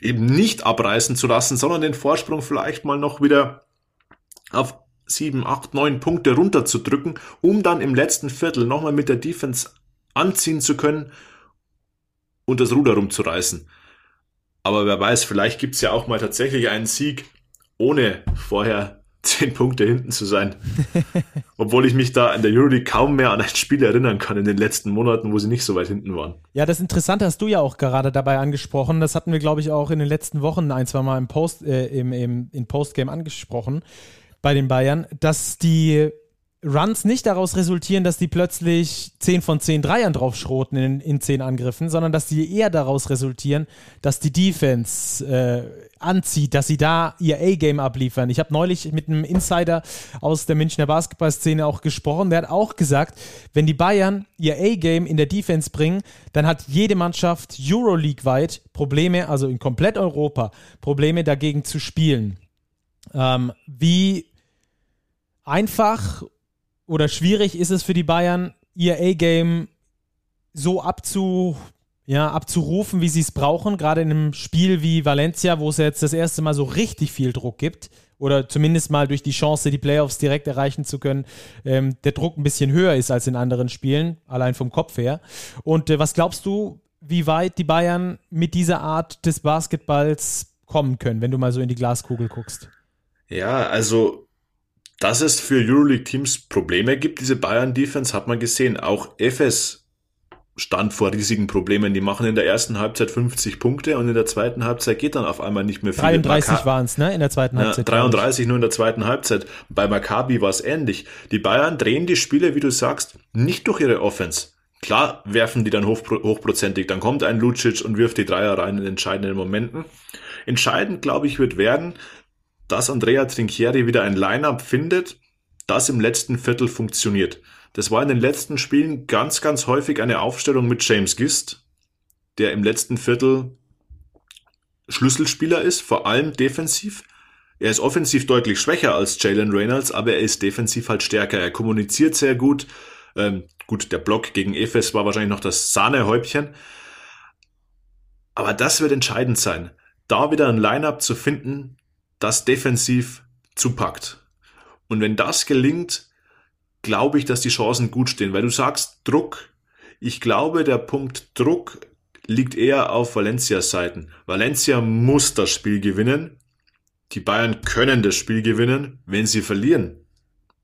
eben nicht abreißen zu lassen, sondern den Vorsprung vielleicht mal noch wieder auf sieben, acht, neun Punkte runterzudrücken, um dann im letzten Viertel nochmal mit der Defense anziehen zu können und das Ruder rumzureißen. Aber wer weiß, vielleicht gibt's ja auch mal tatsächlich einen Sieg, ohne vorher zehn Punkte hinten zu sein. Obwohl ich mich da in der Euroleague kaum mehr an ein Spiel erinnern kann in den letzten Monaten, wo sie nicht so weit hinten waren. Ja, das Interessante hast du ja auch gerade dabei angesprochen. Das hatten wir, glaube ich, auch in den letzten Wochen ein, zwei Mal im Post, äh, im, im, in Postgame angesprochen bei den Bayern, dass die Runs nicht daraus resultieren, dass die plötzlich 10 von 10 Dreiern drauf schroten in, in 10 Angriffen, sondern dass die eher daraus resultieren, dass die Defense äh, anzieht, dass sie da ihr A-Game abliefern. Ich habe neulich mit einem Insider aus der Münchner Basketballszene auch gesprochen, der hat auch gesagt, wenn die Bayern ihr A-Game in der Defense bringen, dann hat jede Mannschaft Euroleague-weit Probleme, also in komplett Europa, Probleme dagegen zu spielen. Ähm, wie einfach oder schwierig ist es für die Bayern, ihr A-Game so abzu, ja, abzurufen, wie sie es brauchen, gerade in einem Spiel wie Valencia, wo es jetzt das erste Mal so richtig viel Druck gibt oder zumindest mal durch die Chance, die Playoffs direkt erreichen zu können, ähm, der Druck ein bisschen höher ist als in anderen Spielen, allein vom Kopf her. Und äh, was glaubst du, wie weit die Bayern mit dieser Art des Basketballs kommen können, wenn du mal so in die Glaskugel guckst? Ja, also dass es für Euroleague-Teams Probleme gibt, diese Bayern-Defense, hat man gesehen. Auch FS stand vor riesigen Problemen. Die machen in der ersten Halbzeit 50 Punkte und in der zweiten Halbzeit geht dann auf einmal nicht mehr viel. 33 waren es, ne? In der zweiten Halbzeit. Ja, 33 nur in der zweiten Halbzeit. Bei Maccabi war es ähnlich. Die Bayern drehen die Spiele, wie du sagst, nicht durch ihre Offense. Klar werfen die dann hochpro hochprozentig. Dann kommt ein Lucic und wirft die Dreier rein in entscheidenden Momenten. Entscheidend, glaube ich, wird werden, dass Andrea Trinchieri wieder ein Line-up findet, das im letzten Viertel funktioniert. Das war in den letzten Spielen ganz, ganz häufig eine Aufstellung mit James Gist, der im letzten Viertel Schlüsselspieler ist, vor allem defensiv. Er ist offensiv deutlich schwächer als Jalen Reynolds, aber er ist defensiv halt stärker. Er kommuniziert sehr gut. Ähm, gut, der Block gegen Efes war wahrscheinlich noch das Sahnehäubchen. Aber das wird entscheidend sein, da wieder ein Line-up zu finden, das defensiv zupackt. Und wenn das gelingt, glaube ich, dass die Chancen gut stehen, weil du sagst Druck. Ich glaube, der Punkt Druck liegt eher auf Valencias Seiten. Valencia muss das Spiel gewinnen. Die Bayern können das Spiel gewinnen, wenn sie verlieren.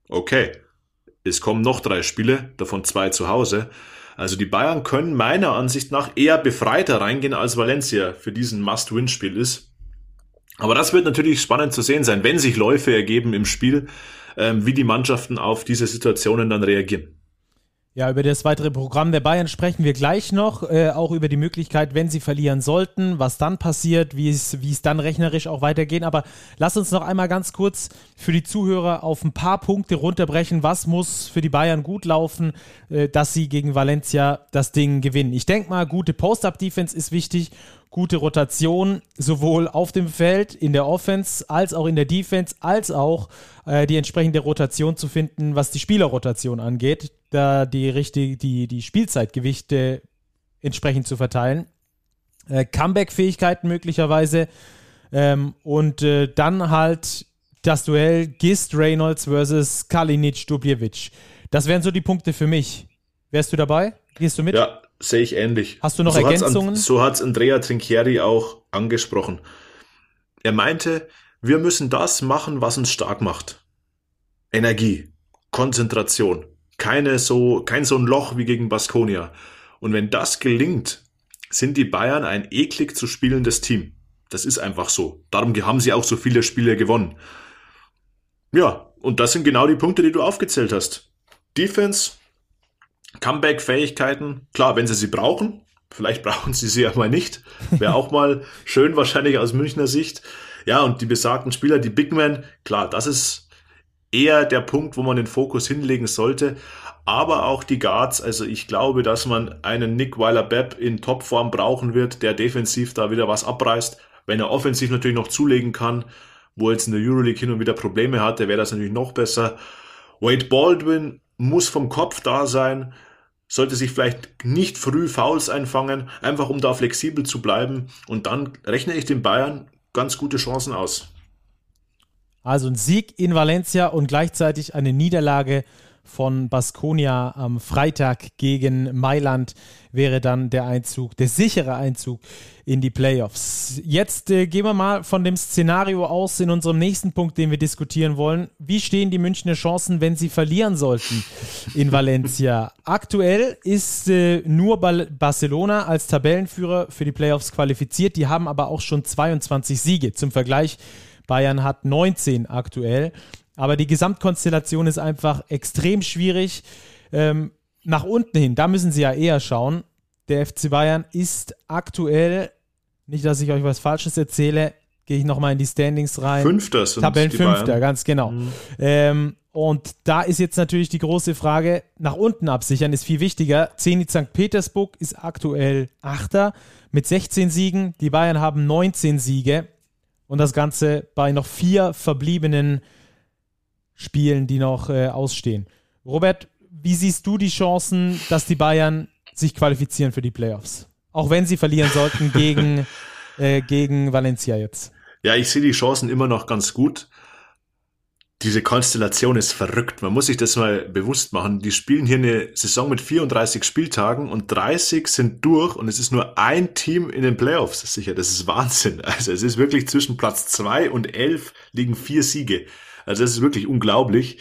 Okay. Es kommen noch drei Spiele, davon zwei zu Hause. Also die Bayern können meiner Ansicht nach eher befreiter reingehen, als Valencia für diesen Must-Win-Spiel ist. Aber das wird natürlich spannend zu sehen sein, wenn sich Läufe ergeben im Spiel, ähm, wie die Mannschaften auf diese Situationen dann reagieren. Ja, über das weitere Programm der Bayern sprechen wir gleich noch, äh, auch über die Möglichkeit, wenn sie verlieren sollten, was dann passiert, wie es, wie es dann rechnerisch auch weitergehen. Aber lass uns noch einmal ganz kurz für die Zuhörer auf ein paar Punkte runterbrechen. Was muss für die Bayern gut laufen, äh, dass sie gegen Valencia das Ding gewinnen? Ich denke mal, gute Post-Up-Defense ist wichtig gute Rotation, sowohl auf dem Feld, in der Offense, als auch in der Defense, als auch äh, die entsprechende Rotation zu finden, was die Spielerrotation angeht, da die richtig, die, die Spielzeitgewichte entsprechend zu verteilen. Äh, Comeback-Fähigkeiten möglicherweise ähm, und äh, dann halt das Duell Gist Reynolds versus Kalinic Dubljevic. Das wären so die Punkte für mich. Wärst du dabei? Gehst du mit? Ja, sehe ich ähnlich. Hast du noch so Ergänzungen? Hat's, so hat es Andrea Trinchieri auch angesprochen. Er meinte, wir müssen das machen, was uns stark macht. Energie, Konzentration, keine so, kein so ein Loch wie gegen Baskonia. Und wenn das gelingt, sind die Bayern ein eklig zu spielendes Team. Das ist einfach so. Darum haben sie auch so viele Spiele gewonnen. Ja, und das sind genau die Punkte, die du aufgezählt hast. Defense, Comeback-Fähigkeiten, klar, wenn sie sie brauchen, vielleicht brauchen sie sie ja mal nicht, wäre auch mal schön wahrscheinlich aus Münchner Sicht. Ja, und die besagten Spieler, die Big Men, klar, das ist eher der Punkt, wo man den Fokus hinlegen sollte. Aber auch die Guards, also ich glaube, dass man einen Nick Weiler-Bepp in Topform brauchen wird, der defensiv da wieder was abreißt. Wenn er offensiv natürlich noch zulegen kann, wo er jetzt in der Euroleague hin und wieder Probleme hatte, wäre das natürlich noch besser. Wade Baldwin muss vom Kopf da sein, sollte sich vielleicht nicht früh Fouls einfangen, einfach um da flexibel zu bleiben. Und dann rechne ich den Bayern ganz gute Chancen aus. Also ein Sieg in Valencia und gleichzeitig eine Niederlage von Baskonia am Freitag gegen Mailand wäre dann der Einzug, der sichere Einzug in die Playoffs. Jetzt äh, gehen wir mal von dem Szenario aus in unserem nächsten Punkt, den wir diskutieren wollen. Wie stehen die Münchner Chancen, wenn sie verlieren sollten in Valencia? Aktuell ist äh, nur Barcelona als Tabellenführer für die Playoffs qualifiziert. Die haben aber auch schon 22 Siege. Zum Vergleich, Bayern hat 19 aktuell. Aber die Gesamtkonstellation ist einfach extrem schwierig. Ähm, nach unten hin, da müssen sie ja eher schauen. Der FC Bayern ist aktuell, nicht, dass ich euch was Falsches erzähle, gehe ich nochmal in die Standings rein. Fünfter sind Tabellenfünfter, Bayern. ganz genau. Mhm. Ähm, und da ist jetzt natürlich die große Frage, nach unten absichern ist viel wichtiger. Zenit St. Petersburg ist aktuell Achter mit 16 Siegen. Die Bayern haben 19 Siege. Und das Ganze bei noch vier verbliebenen Spielen, die noch äh, ausstehen. Robert, wie siehst du die Chancen, dass die Bayern sich qualifizieren für die Playoffs? Auch wenn sie verlieren sollten gegen, äh, gegen Valencia jetzt. Ja, ich sehe die Chancen immer noch ganz gut. Diese Konstellation ist verrückt. Man muss sich das mal bewusst machen. Die spielen hier eine Saison mit 34 Spieltagen und 30 sind durch und es ist nur ein Team in den Playoffs sicher. Das ist Wahnsinn. Also es ist wirklich zwischen Platz zwei und elf liegen vier Siege. Also das ist wirklich unglaublich.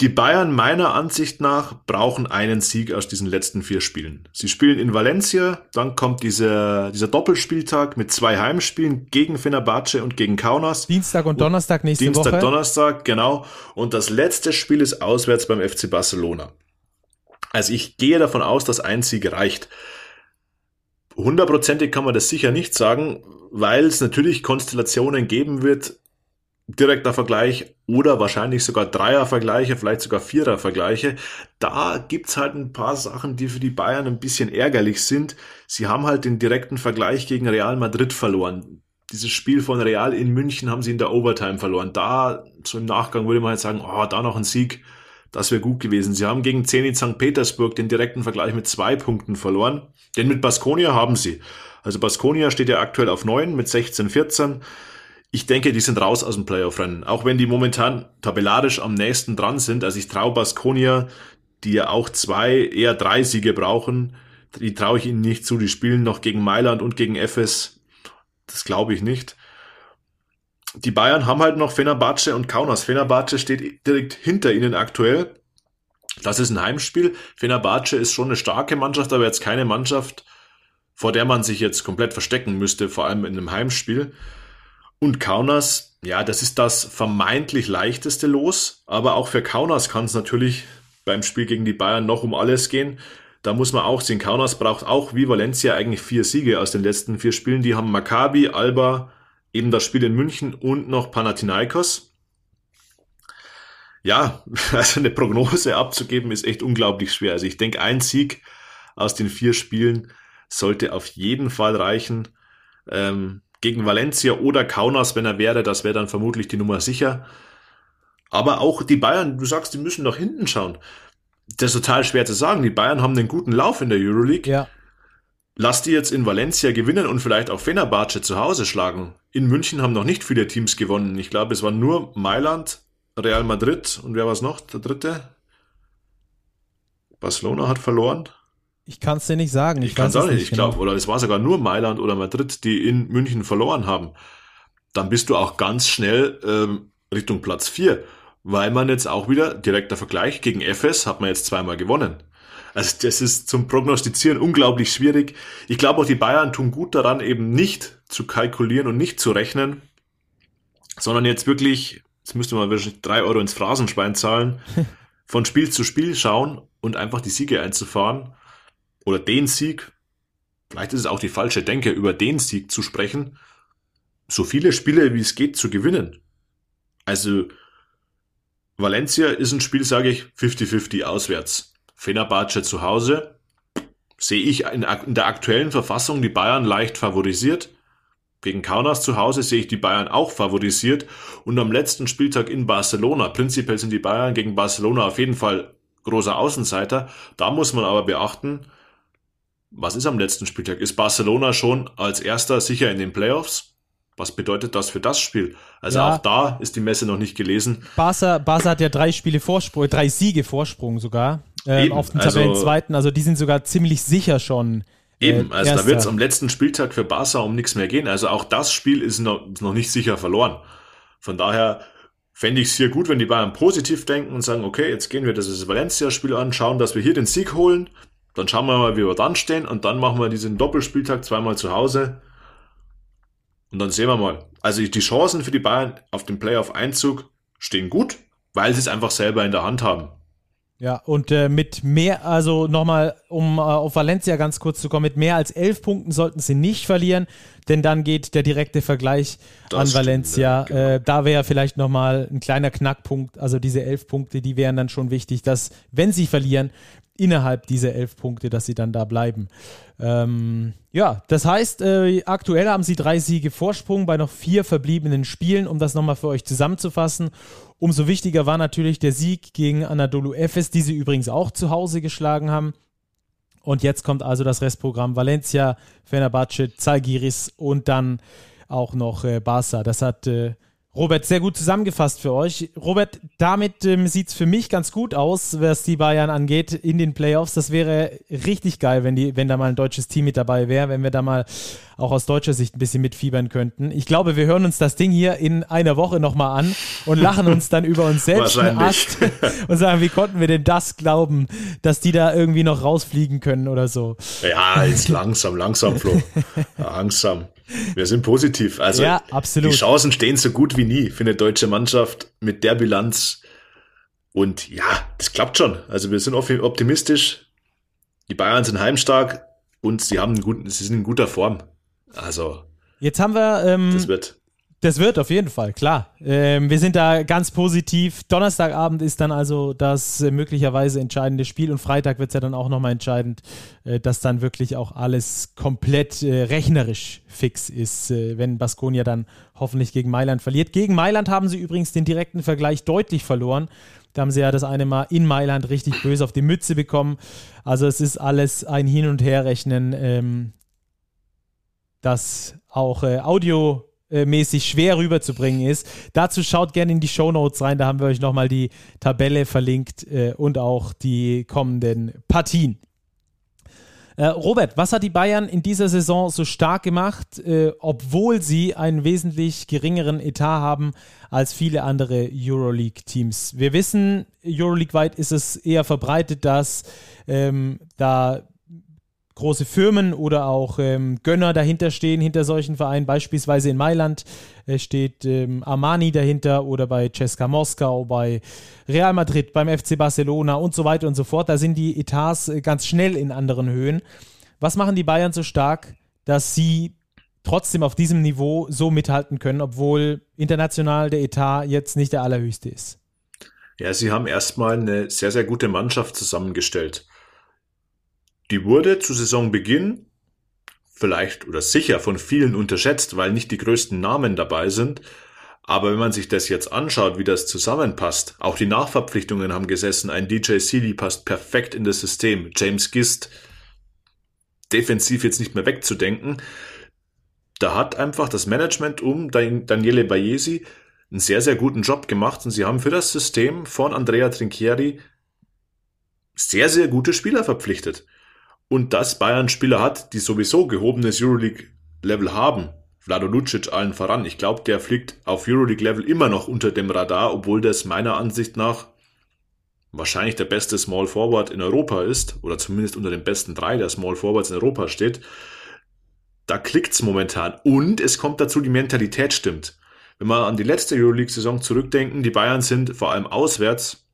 Die Bayern meiner Ansicht nach brauchen einen Sieg aus diesen letzten vier Spielen. Sie spielen in Valencia, dann kommt dieser, dieser Doppelspieltag mit zwei Heimspielen gegen Fenerbahce und gegen Kaunas. Dienstag und Donnerstag nächste Dienstag, Woche. Dienstag, Donnerstag, genau. Und das letzte Spiel ist auswärts beim FC Barcelona. Also ich gehe davon aus, dass ein Sieg reicht. Hundertprozentig kann man das sicher nicht sagen, weil es natürlich Konstellationen geben wird, direkter Vergleich oder wahrscheinlich sogar Dreier-Vergleiche, vielleicht sogar Vierer-Vergleiche. Da gibt's halt ein paar Sachen, die für die Bayern ein bisschen ärgerlich sind. Sie haben halt den direkten Vergleich gegen Real Madrid verloren. Dieses Spiel von Real in München haben sie in der Overtime verloren. Da, so im Nachgang würde man jetzt sagen, oh, da noch ein Sieg, das wäre gut gewesen. Sie haben gegen Zenit St. Petersburg den direkten Vergleich mit zwei Punkten verloren. Den mit Baskonia haben sie. Also Baskonia steht ja aktuell auf neun mit 16, 14 ich denke, die sind raus aus dem Playoff-Rennen. Auch wenn die momentan tabellarisch am nächsten dran sind. Also ich traue Baskonia, die ja auch zwei, eher drei Siege brauchen, die traue ich ihnen nicht zu. Die spielen noch gegen Mailand und gegen FS. Das glaube ich nicht. Die Bayern haben halt noch Fenerbahce und Kaunas. Fenerbahce steht direkt hinter ihnen aktuell. Das ist ein Heimspiel. Fenerbahce ist schon eine starke Mannschaft, aber jetzt keine Mannschaft, vor der man sich jetzt komplett verstecken müsste, vor allem in einem Heimspiel. Und Kaunas, ja, das ist das vermeintlich leichteste Los, aber auch für Kaunas kann es natürlich beim Spiel gegen die Bayern noch um alles gehen. Da muss man auch sehen, Kaunas braucht auch wie Valencia eigentlich vier Siege aus den letzten vier Spielen. Die haben Maccabi, Alba, eben das Spiel in München und noch Panathinaikos. Ja, also eine Prognose abzugeben ist echt unglaublich schwer. Also ich denke, ein Sieg aus den vier Spielen sollte auf jeden Fall reichen. Ähm, gegen Valencia oder Kaunas, wenn er wäre, das wäre dann vermutlich die Nummer sicher. Aber auch die Bayern, du sagst, die müssen nach hinten schauen. Das ist total schwer zu sagen. Die Bayern haben einen guten Lauf in der Euroleague. Ja. Lass die jetzt in Valencia gewinnen und vielleicht auch Fenerbahce zu Hause schlagen. In München haben noch nicht viele Teams gewonnen. Ich glaube, es waren nur Mailand, Real Madrid und wer war es noch? Der dritte? Barcelona hat verloren. Ich kann es dir nicht sagen. Ich, ich kann es auch nicht. Ich genau. glaube, oder es war sogar nur Mailand oder Madrid, die in München verloren haben. Dann bist du auch ganz schnell ähm, Richtung Platz 4, weil man jetzt auch wieder direkter Vergleich gegen FS hat man jetzt zweimal gewonnen. Also das ist zum Prognostizieren unglaublich schwierig. Ich glaube auch die Bayern tun gut daran, eben nicht zu kalkulieren und nicht zu rechnen, sondern jetzt wirklich, jetzt müsste man wahrscheinlich drei Euro ins Phrasenschwein zahlen, von Spiel zu Spiel schauen und einfach die Siege einzufahren oder den Sieg, vielleicht ist es auch die falsche Denke, über den Sieg zu sprechen, so viele Spiele wie es geht zu gewinnen. Also Valencia ist ein Spiel, sage ich, 50-50 auswärts. Fenerbahce zu Hause sehe ich in, der aktuellen Verfassung die Bayern leicht favorisiert. Gegen Kaunas zu Hause sehe ich die Bayern auch favorisiert. Und am letzten Spieltag in Barcelona, prinzipiell sind die Bayern gegen Barcelona auf jeden Fall großer Außenseiter. Da muss man aber beachten, was ist am letzten Spieltag? Ist Barcelona schon als erster sicher in den Playoffs? Was bedeutet das für das Spiel? Also ja. auch da ist die Messe noch nicht gelesen. Barca, Barca hat ja drei Spiele Vorsprung, drei Siege Vorsprung sogar ähm, auf den also, Tabellenzweiten. Also die sind sogar ziemlich sicher schon. Äh, eben, also erster. da wird es am letzten Spieltag für Barca um nichts mehr gehen. Also auch das Spiel ist noch, ist noch nicht sicher verloren. Von daher fände ich es hier gut, wenn die Bayern positiv denken und sagen, okay, jetzt gehen wir das Valencia-Spiel an, schauen, dass wir hier den Sieg holen, dann schauen wir mal, wie wir dann stehen und dann machen wir diesen Doppelspieltag zweimal zu Hause. Und dann sehen wir mal. Also die Chancen für die Bayern auf den Playoff-Einzug stehen gut, weil sie es einfach selber in der Hand haben. Ja, und äh, mit mehr, also nochmal, um äh, auf Valencia ganz kurz zu kommen, mit mehr als elf Punkten sollten sie nicht verlieren, denn dann geht der direkte Vergleich das an Valencia. Stimmt, ja, genau. äh, da wäre vielleicht nochmal ein kleiner Knackpunkt, also diese elf Punkte, die wären dann schon wichtig, dass, wenn sie verlieren, innerhalb dieser elf Punkte, dass sie dann da bleiben. Ähm, ja, das heißt, äh, aktuell haben sie drei Siege Vorsprung bei noch vier verbliebenen Spielen, um das nochmal für euch zusammenzufassen. Umso wichtiger war natürlich der Sieg gegen Anadolu Efes, die sie übrigens auch zu Hause geschlagen haben. Und jetzt kommt also das Restprogramm Valencia, Fenerbahce, Zalgiris und dann auch noch äh, Barca. Das hat äh, Robert, sehr gut zusammengefasst für euch. Robert, damit ähm, sieht es für mich ganz gut aus, was die Bayern angeht in den Playoffs. Das wäre richtig geil, wenn, die, wenn da mal ein deutsches Team mit dabei wäre, wenn wir da mal auch aus deutscher Sicht ein bisschen mitfiebern könnten. Ich glaube, wir hören uns das Ding hier in einer Woche nochmal an und lachen uns dann über uns selbst Ast und sagen, wie konnten wir denn das glauben, dass die da irgendwie noch rausfliegen können oder so. Ja, jetzt langsam, langsam, Flo. langsam. Wir sind positiv. Also ja, absolut. die Chancen stehen so gut wie nie für eine deutsche Mannschaft mit der Bilanz. Und ja, das klappt schon. Also wir sind optimistisch. Die Bayern sind heimstark und sie haben einen guten, sie sind in guter Form. Also jetzt haben wir ähm, das wird das wird auf jeden Fall, klar. Ähm, wir sind da ganz positiv. Donnerstagabend ist dann also das äh, möglicherweise entscheidende Spiel und Freitag wird es ja dann auch nochmal entscheidend, äh, dass dann wirklich auch alles komplett äh, rechnerisch fix ist, äh, wenn Baskonia dann hoffentlich gegen Mailand verliert. Gegen Mailand haben sie übrigens den direkten Vergleich deutlich verloren. Da haben sie ja das eine Mal in Mailand richtig böse auf die Mütze bekommen. Also es ist alles ein Hin- und Herrechnen, ähm, das auch äh, Audio mäßig schwer rüberzubringen ist. Dazu schaut gerne in die Show Notes rein, da haben wir euch nochmal die Tabelle verlinkt äh, und auch die kommenden Partien. Äh, Robert, was hat die Bayern in dieser Saison so stark gemacht, äh, obwohl sie einen wesentlich geringeren Etat haben als viele andere Euroleague-Teams? Wir wissen, Euroleague-weit ist es eher verbreitet, dass ähm, da große Firmen oder auch ähm, Gönner dahinter stehen, hinter solchen Vereinen. Beispielsweise in Mailand äh, steht ähm, Armani dahinter oder bei Ceska Moskau, bei Real Madrid, beim FC Barcelona und so weiter und so fort. Da sind die Etats äh, ganz schnell in anderen Höhen. Was machen die Bayern so stark, dass sie trotzdem auf diesem Niveau so mithalten können, obwohl international der Etat jetzt nicht der allerhöchste ist? Ja, sie haben erstmal eine sehr, sehr gute Mannschaft zusammengestellt. Die wurde zu Saisonbeginn vielleicht oder sicher von vielen unterschätzt, weil nicht die größten Namen dabei sind. Aber wenn man sich das jetzt anschaut, wie das zusammenpasst, auch die Nachverpflichtungen haben gesessen, ein DJ Seeley passt perfekt in das System, James Gist defensiv jetzt nicht mehr wegzudenken. Da hat einfach das Management um Daniele Bayesi einen sehr, sehr guten Job gemacht und sie haben für das System von Andrea Trinchieri sehr, sehr gute Spieler verpflichtet und dass Bayern Spieler hat, die sowieso gehobenes Euroleague-Level haben. Vlado Lucic allen voran. Ich glaube, der fliegt auf Euroleague-Level immer noch unter dem Radar, obwohl das meiner Ansicht nach wahrscheinlich der beste Small Forward in Europa ist, oder zumindest unter den besten drei der Small Forwards in Europa steht. Da klickt's momentan. Und es kommt dazu, die Mentalität stimmt. Wenn wir an die letzte Euroleague-Saison zurückdenken, die Bayern sind vor allem auswärts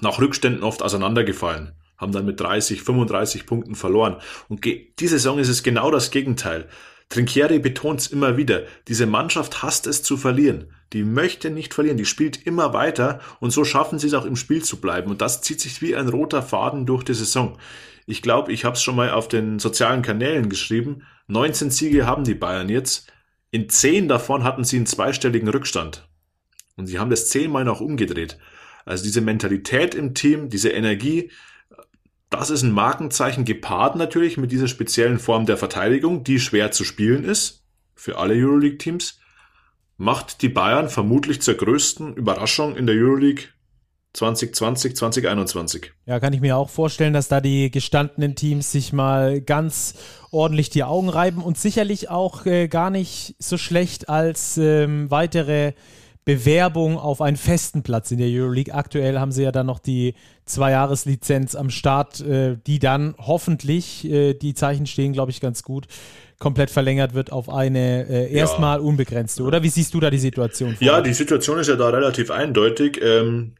nach Rückständen oft auseinandergefallen haben dann mit 30, 35 Punkten verloren. Und diese Saison ist es genau das Gegenteil. Trinchieri betont es immer wieder, diese Mannschaft hasst es zu verlieren. Die möchte nicht verlieren, die spielt immer weiter und so schaffen sie es auch im Spiel zu bleiben. Und das zieht sich wie ein roter Faden durch die Saison. Ich glaube, ich habe es schon mal auf den sozialen Kanälen geschrieben. 19 Siege haben die Bayern jetzt. In 10 davon hatten sie einen zweistelligen Rückstand. Und sie haben das zehnmal noch umgedreht. Also diese Mentalität im Team, diese Energie, das ist ein Markenzeichen gepaart natürlich mit dieser speziellen Form der Verteidigung, die schwer zu spielen ist für alle Euroleague-Teams. Macht die Bayern vermutlich zur größten Überraschung in der Euroleague 2020, 2021. Ja, kann ich mir auch vorstellen, dass da die gestandenen Teams sich mal ganz ordentlich die Augen reiben und sicherlich auch äh, gar nicht so schlecht als ähm, weitere Bewerbung auf einen festen Platz in der Euroleague. Aktuell haben sie ja dann noch die Zwei-Jahres-Lizenz am Start, äh, die dann hoffentlich, äh, die Zeichen stehen, glaube ich, ganz gut, komplett verlängert wird auf eine äh, erstmal ja. unbegrenzte, oder? Wie siehst du da die Situation? Vor? Ja, die Situation ist ja da relativ eindeutig. Ähm,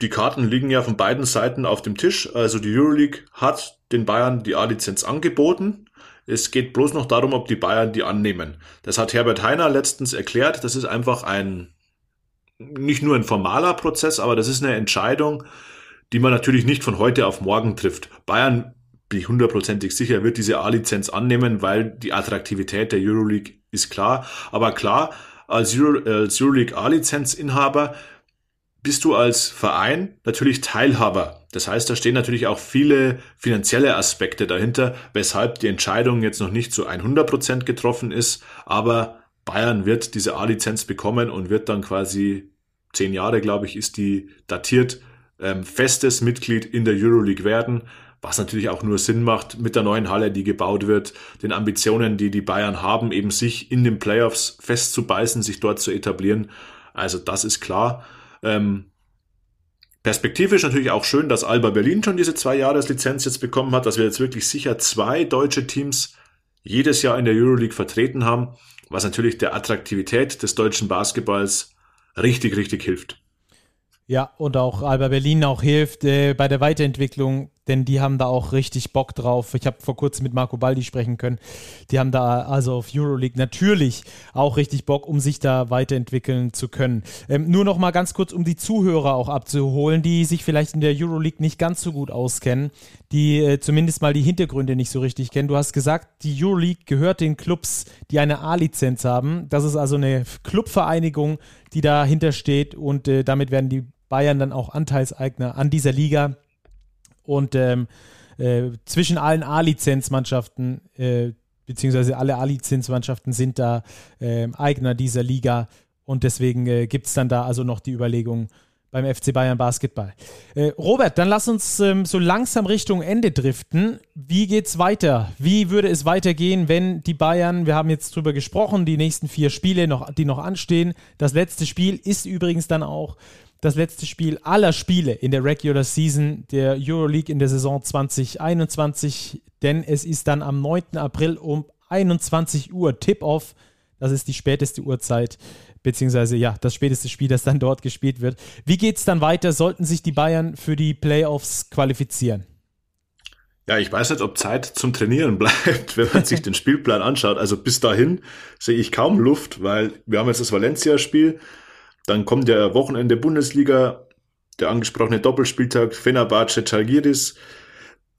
die Karten liegen ja von beiden Seiten auf dem Tisch. Also die Euroleague hat den Bayern die A-Lizenz angeboten. Es geht bloß noch darum, ob die Bayern die annehmen. Das hat Herbert Heiner letztens erklärt. Das ist einfach ein, nicht nur ein formaler Prozess, aber das ist eine Entscheidung, die man natürlich nicht von heute auf morgen trifft. Bayern, bin ich hundertprozentig sicher, wird diese A-Lizenz annehmen, weil die Attraktivität der Euroleague ist klar. Aber klar, als, Euro, als Euroleague A-Lizenzinhaber bist du als Verein natürlich Teilhaber. Das heißt, da stehen natürlich auch viele finanzielle Aspekte dahinter, weshalb die Entscheidung jetzt noch nicht zu 100 Prozent getroffen ist. Aber Bayern wird diese A-Lizenz bekommen und wird dann quasi zehn Jahre, glaube ich, ist die datiert, ähm, festes Mitglied in der Euroleague werden. Was natürlich auch nur Sinn macht mit der neuen Halle, die gebaut wird, den Ambitionen, die die Bayern haben, eben sich in den Playoffs festzubeißen, sich dort zu etablieren. Also das ist klar. Ähm, perspektivisch natürlich auch schön, dass Alba Berlin schon diese zwei Jahreslizenz jetzt bekommen hat, dass wir jetzt wirklich sicher zwei deutsche Teams jedes Jahr in der Euroleague vertreten haben, was natürlich der Attraktivität des deutschen Basketballs richtig, richtig hilft. Ja, und auch Alba Berlin auch hilft äh, bei der Weiterentwicklung, denn die haben da auch richtig Bock drauf. Ich habe vor kurzem mit Marco Baldi sprechen können. Die haben da also auf Euroleague natürlich auch richtig Bock, um sich da weiterentwickeln zu können. Ähm, nur noch mal ganz kurz, um die Zuhörer auch abzuholen, die sich vielleicht in der Euroleague nicht ganz so gut auskennen, die äh, zumindest mal die Hintergründe nicht so richtig kennen. Du hast gesagt, die Euroleague gehört den Clubs, die eine A-Lizenz haben. Das ist also eine Clubvereinigung, die dahinter steht und äh, damit werden die Bayern dann auch Anteilseigner an dieser Liga. Und ähm, äh, zwischen allen A-Lizenzmannschaften, äh, beziehungsweise alle A-Lizenzmannschaften sind da äh, Eigner dieser Liga. Und deswegen äh, gibt es dann da also noch die Überlegung beim FC Bayern Basketball. Äh, Robert, dann lass uns ähm, so langsam Richtung Ende driften. Wie geht's weiter? Wie würde es weitergehen, wenn die Bayern, wir haben jetzt drüber gesprochen, die nächsten vier Spiele, noch, die noch anstehen. Das letzte Spiel ist übrigens dann auch das letzte Spiel aller Spiele in der Regular Season der Euroleague in der Saison 2021, denn es ist dann am 9. April um 21 Uhr Tip-Off. Das ist die späteste Uhrzeit, beziehungsweise ja, das späteste Spiel, das dann dort gespielt wird. Wie geht es dann weiter? Sollten sich die Bayern für die Playoffs qualifizieren? Ja, ich weiß nicht, ob Zeit zum Trainieren bleibt, wenn man sich den Spielplan anschaut. Also bis dahin sehe ich kaum Luft, weil wir haben jetzt das Valencia-Spiel, dann kommt der Wochenende Bundesliga, der angesprochene Doppelspieltag Fenerbahce Chalgiris.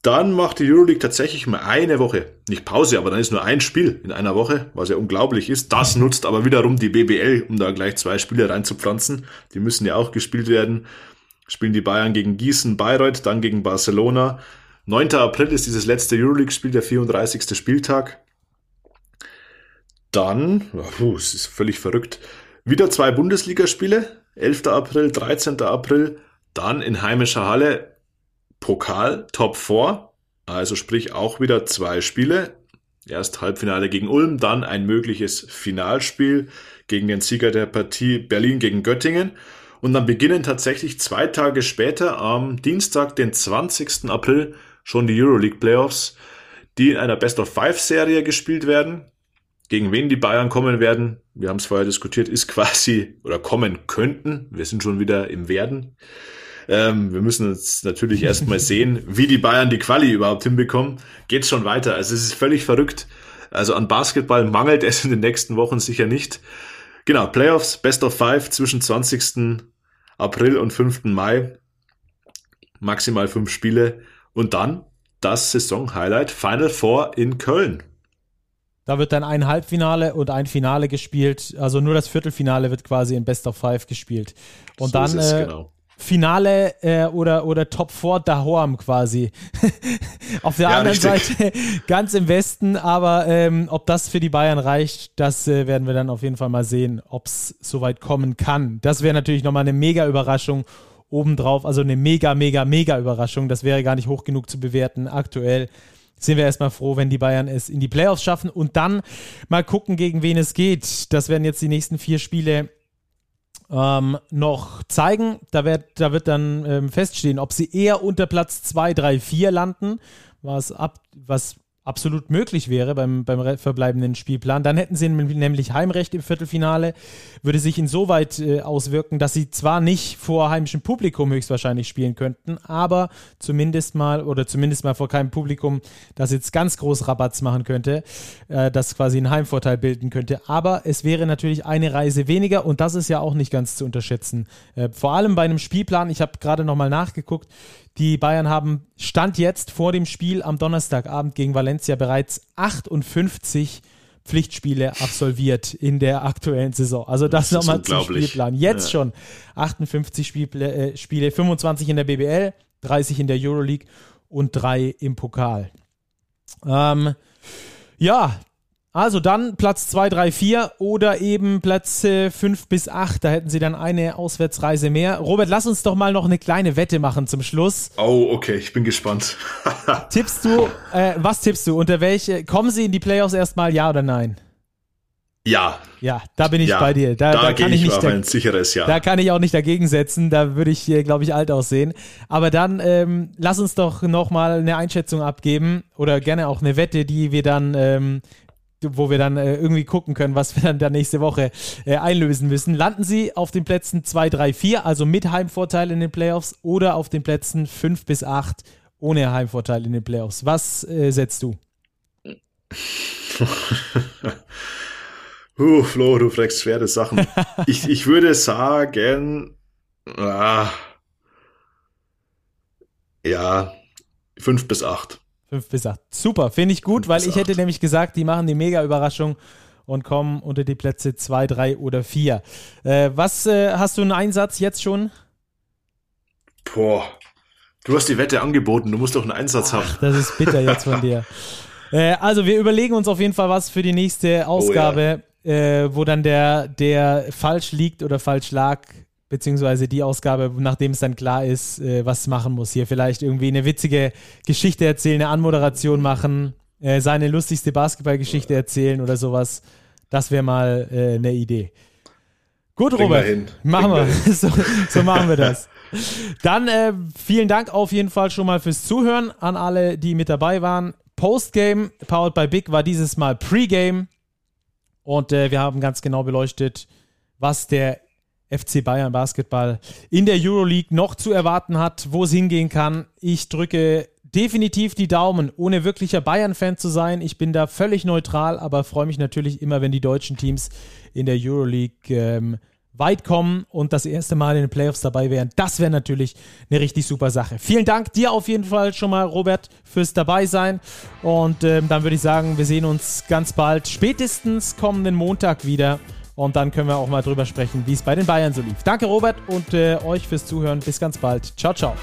Dann macht die Euroleague tatsächlich mal eine Woche, nicht Pause, aber dann ist nur ein Spiel in einer Woche, was ja unglaublich ist. Das nutzt aber wiederum die BBL, um da gleich zwei Spiele reinzupflanzen. Die müssen ja auch gespielt werden. Spielen die Bayern gegen Gießen, Bayreuth, dann gegen Barcelona. 9. April ist dieses letzte Euroleague-Spiel, der 34. Spieltag. Dann, puh, es ist völlig verrückt, wieder zwei Bundesligaspiele, 11. April, 13. April, dann in heimischer Halle Pokal Top 4, also sprich auch wieder zwei Spiele. Erst Halbfinale gegen Ulm, dann ein mögliches Finalspiel gegen den Sieger der Partie Berlin gegen Göttingen. Und dann beginnen tatsächlich zwei Tage später, am Dienstag, den 20. April, schon die Euroleague Playoffs, die in einer Best of Five Serie gespielt werden. Gegen wen die Bayern kommen werden, wir haben es vorher diskutiert, ist quasi oder kommen könnten. Wir sind schon wieder im Werden. Ähm, wir müssen jetzt natürlich erstmal sehen, wie die Bayern die Quali überhaupt hinbekommen. Geht schon weiter. Also es ist völlig verrückt. Also an Basketball mangelt es in den nächsten Wochen sicher nicht. Genau, Playoffs, Best of Five zwischen 20. April und 5. Mai. Maximal fünf Spiele. Und dann das Saison-Highlight Final Four in Köln. Da wird dann ein Halbfinale und ein Finale gespielt. Also nur das Viertelfinale wird quasi in Best of Five gespielt. Und so dann es, äh, genau. Finale äh, oder, oder Top 4 Dahorm quasi. Auf der ja, anderen richtig. Seite ganz im Westen, aber ähm, ob das für die Bayern reicht, das äh, werden wir dann auf jeden Fall mal sehen, ob es soweit kommen kann. Das wäre natürlich nochmal eine mega Überraschung obendrauf, also eine mega, mega, mega Überraschung. Das wäre gar nicht hoch genug zu bewerten aktuell sind wir erstmal froh, wenn die Bayern es in die Playoffs schaffen und dann mal gucken, gegen wen es geht. Das werden jetzt die nächsten vier Spiele ähm, noch zeigen. Da wird, da wird dann ähm, feststehen, ob sie eher unter Platz 2, 3, 4 landen, was, ab, was absolut möglich wäre beim, beim verbleibenden Spielplan. Dann hätten sie nämlich Heimrecht im Viertelfinale, würde sich insoweit äh, auswirken, dass sie zwar nicht vor heimischem Publikum höchstwahrscheinlich spielen könnten, aber zumindest mal oder zumindest mal vor keinem Publikum, das jetzt ganz groß Rabatz machen könnte, äh, das quasi einen Heimvorteil bilden könnte. Aber es wäre natürlich eine Reise weniger und das ist ja auch nicht ganz zu unterschätzen. Äh, vor allem bei einem Spielplan, ich habe gerade nochmal nachgeguckt, die Bayern haben Stand jetzt vor dem Spiel am Donnerstagabend gegen Valencia bereits 58 Pflichtspiele absolviert in der aktuellen Saison. Also das, das nochmal zum Spielplan. Jetzt ja. schon 58 Spiele, äh, Spiele, 25 in der BBL, 30 in der Euroleague und 3 im Pokal. Ähm, ja, also dann Platz 2, 3, 4 oder eben Plätze 5 bis 8. Da hätten sie dann eine Auswärtsreise mehr. Robert, lass uns doch mal noch eine kleine Wette machen zum Schluss. Oh, okay, ich bin gespannt. tippst du, äh, was tippst du? Unter welche, kommen sie in die Playoffs erstmal, ja oder nein? Ja. Ja, da bin ich ja, bei dir. Da, da, da kann ich, ich nicht ein sicheres Ja. Da kann ich auch nicht dagegen setzen. Da würde ich, glaube ich, alt aussehen. Aber dann ähm, lass uns doch nochmal eine Einschätzung abgeben oder gerne auch eine Wette, die wir dann ähm, wo wir dann äh, irgendwie gucken können, was wir dann da nächste Woche äh, einlösen müssen. Landen sie auf den Plätzen 2, 3, 4, also mit Heimvorteil in den Playoffs, oder auf den Plätzen 5 bis 8 ohne Heimvorteil in den Playoffs? Was äh, setzt du? uh, Flo, du fragst schwere Sachen. ich, ich würde sagen, ah, ja, 5 bis 8. 5 bis 8. Super, finde ich gut, weil ich hätte nämlich gesagt, die machen die Mega-Überraschung und kommen unter die Plätze 2, 3 oder 4. Äh, was äh, hast du einen Einsatz jetzt schon? Boah, du hast die Wette angeboten, du musst doch einen Einsatz Ach, haben. Das ist bitter jetzt von dir. Äh, also, wir überlegen uns auf jeden Fall was für die nächste Ausgabe, oh, ja. Äh, wo dann der, der falsch liegt oder falsch lag, beziehungsweise die Ausgabe, nachdem es dann klar ist, äh, was machen muss. Hier vielleicht irgendwie eine witzige Geschichte erzählen, eine Anmoderation machen, äh, seine lustigste Basketballgeschichte erzählen oder sowas. Das wäre mal äh, eine Idee. Gut, Bring Robert. Machen wir. So, so, machen wir das. Dann äh, vielen Dank auf jeden Fall schon mal fürs Zuhören an alle, die mit dabei waren. Postgame, powered by Big, war dieses Mal Pregame. Und äh, wir haben ganz genau beleuchtet, was der FC Bayern Basketball in der Euroleague noch zu erwarten hat, wo es hingehen kann. Ich drücke definitiv die Daumen, ohne wirklicher Bayern-Fan zu sein. Ich bin da völlig neutral, aber freue mich natürlich immer, wenn die deutschen Teams in der Euroleague ähm, weit kommen und das erste Mal in den Playoffs dabei wären. Das wäre natürlich eine richtig super Sache. Vielen Dank dir auf jeden Fall schon mal, Robert, fürs Dabeisein. Und ähm, dann würde ich sagen, wir sehen uns ganz bald, spätestens kommenden Montag wieder. Und dann können wir auch mal drüber sprechen, wie es bei den Bayern so lief. Danke, Robert, und äh, euch fürs Zuhören. Bis ganz bald. Ciao, ciao.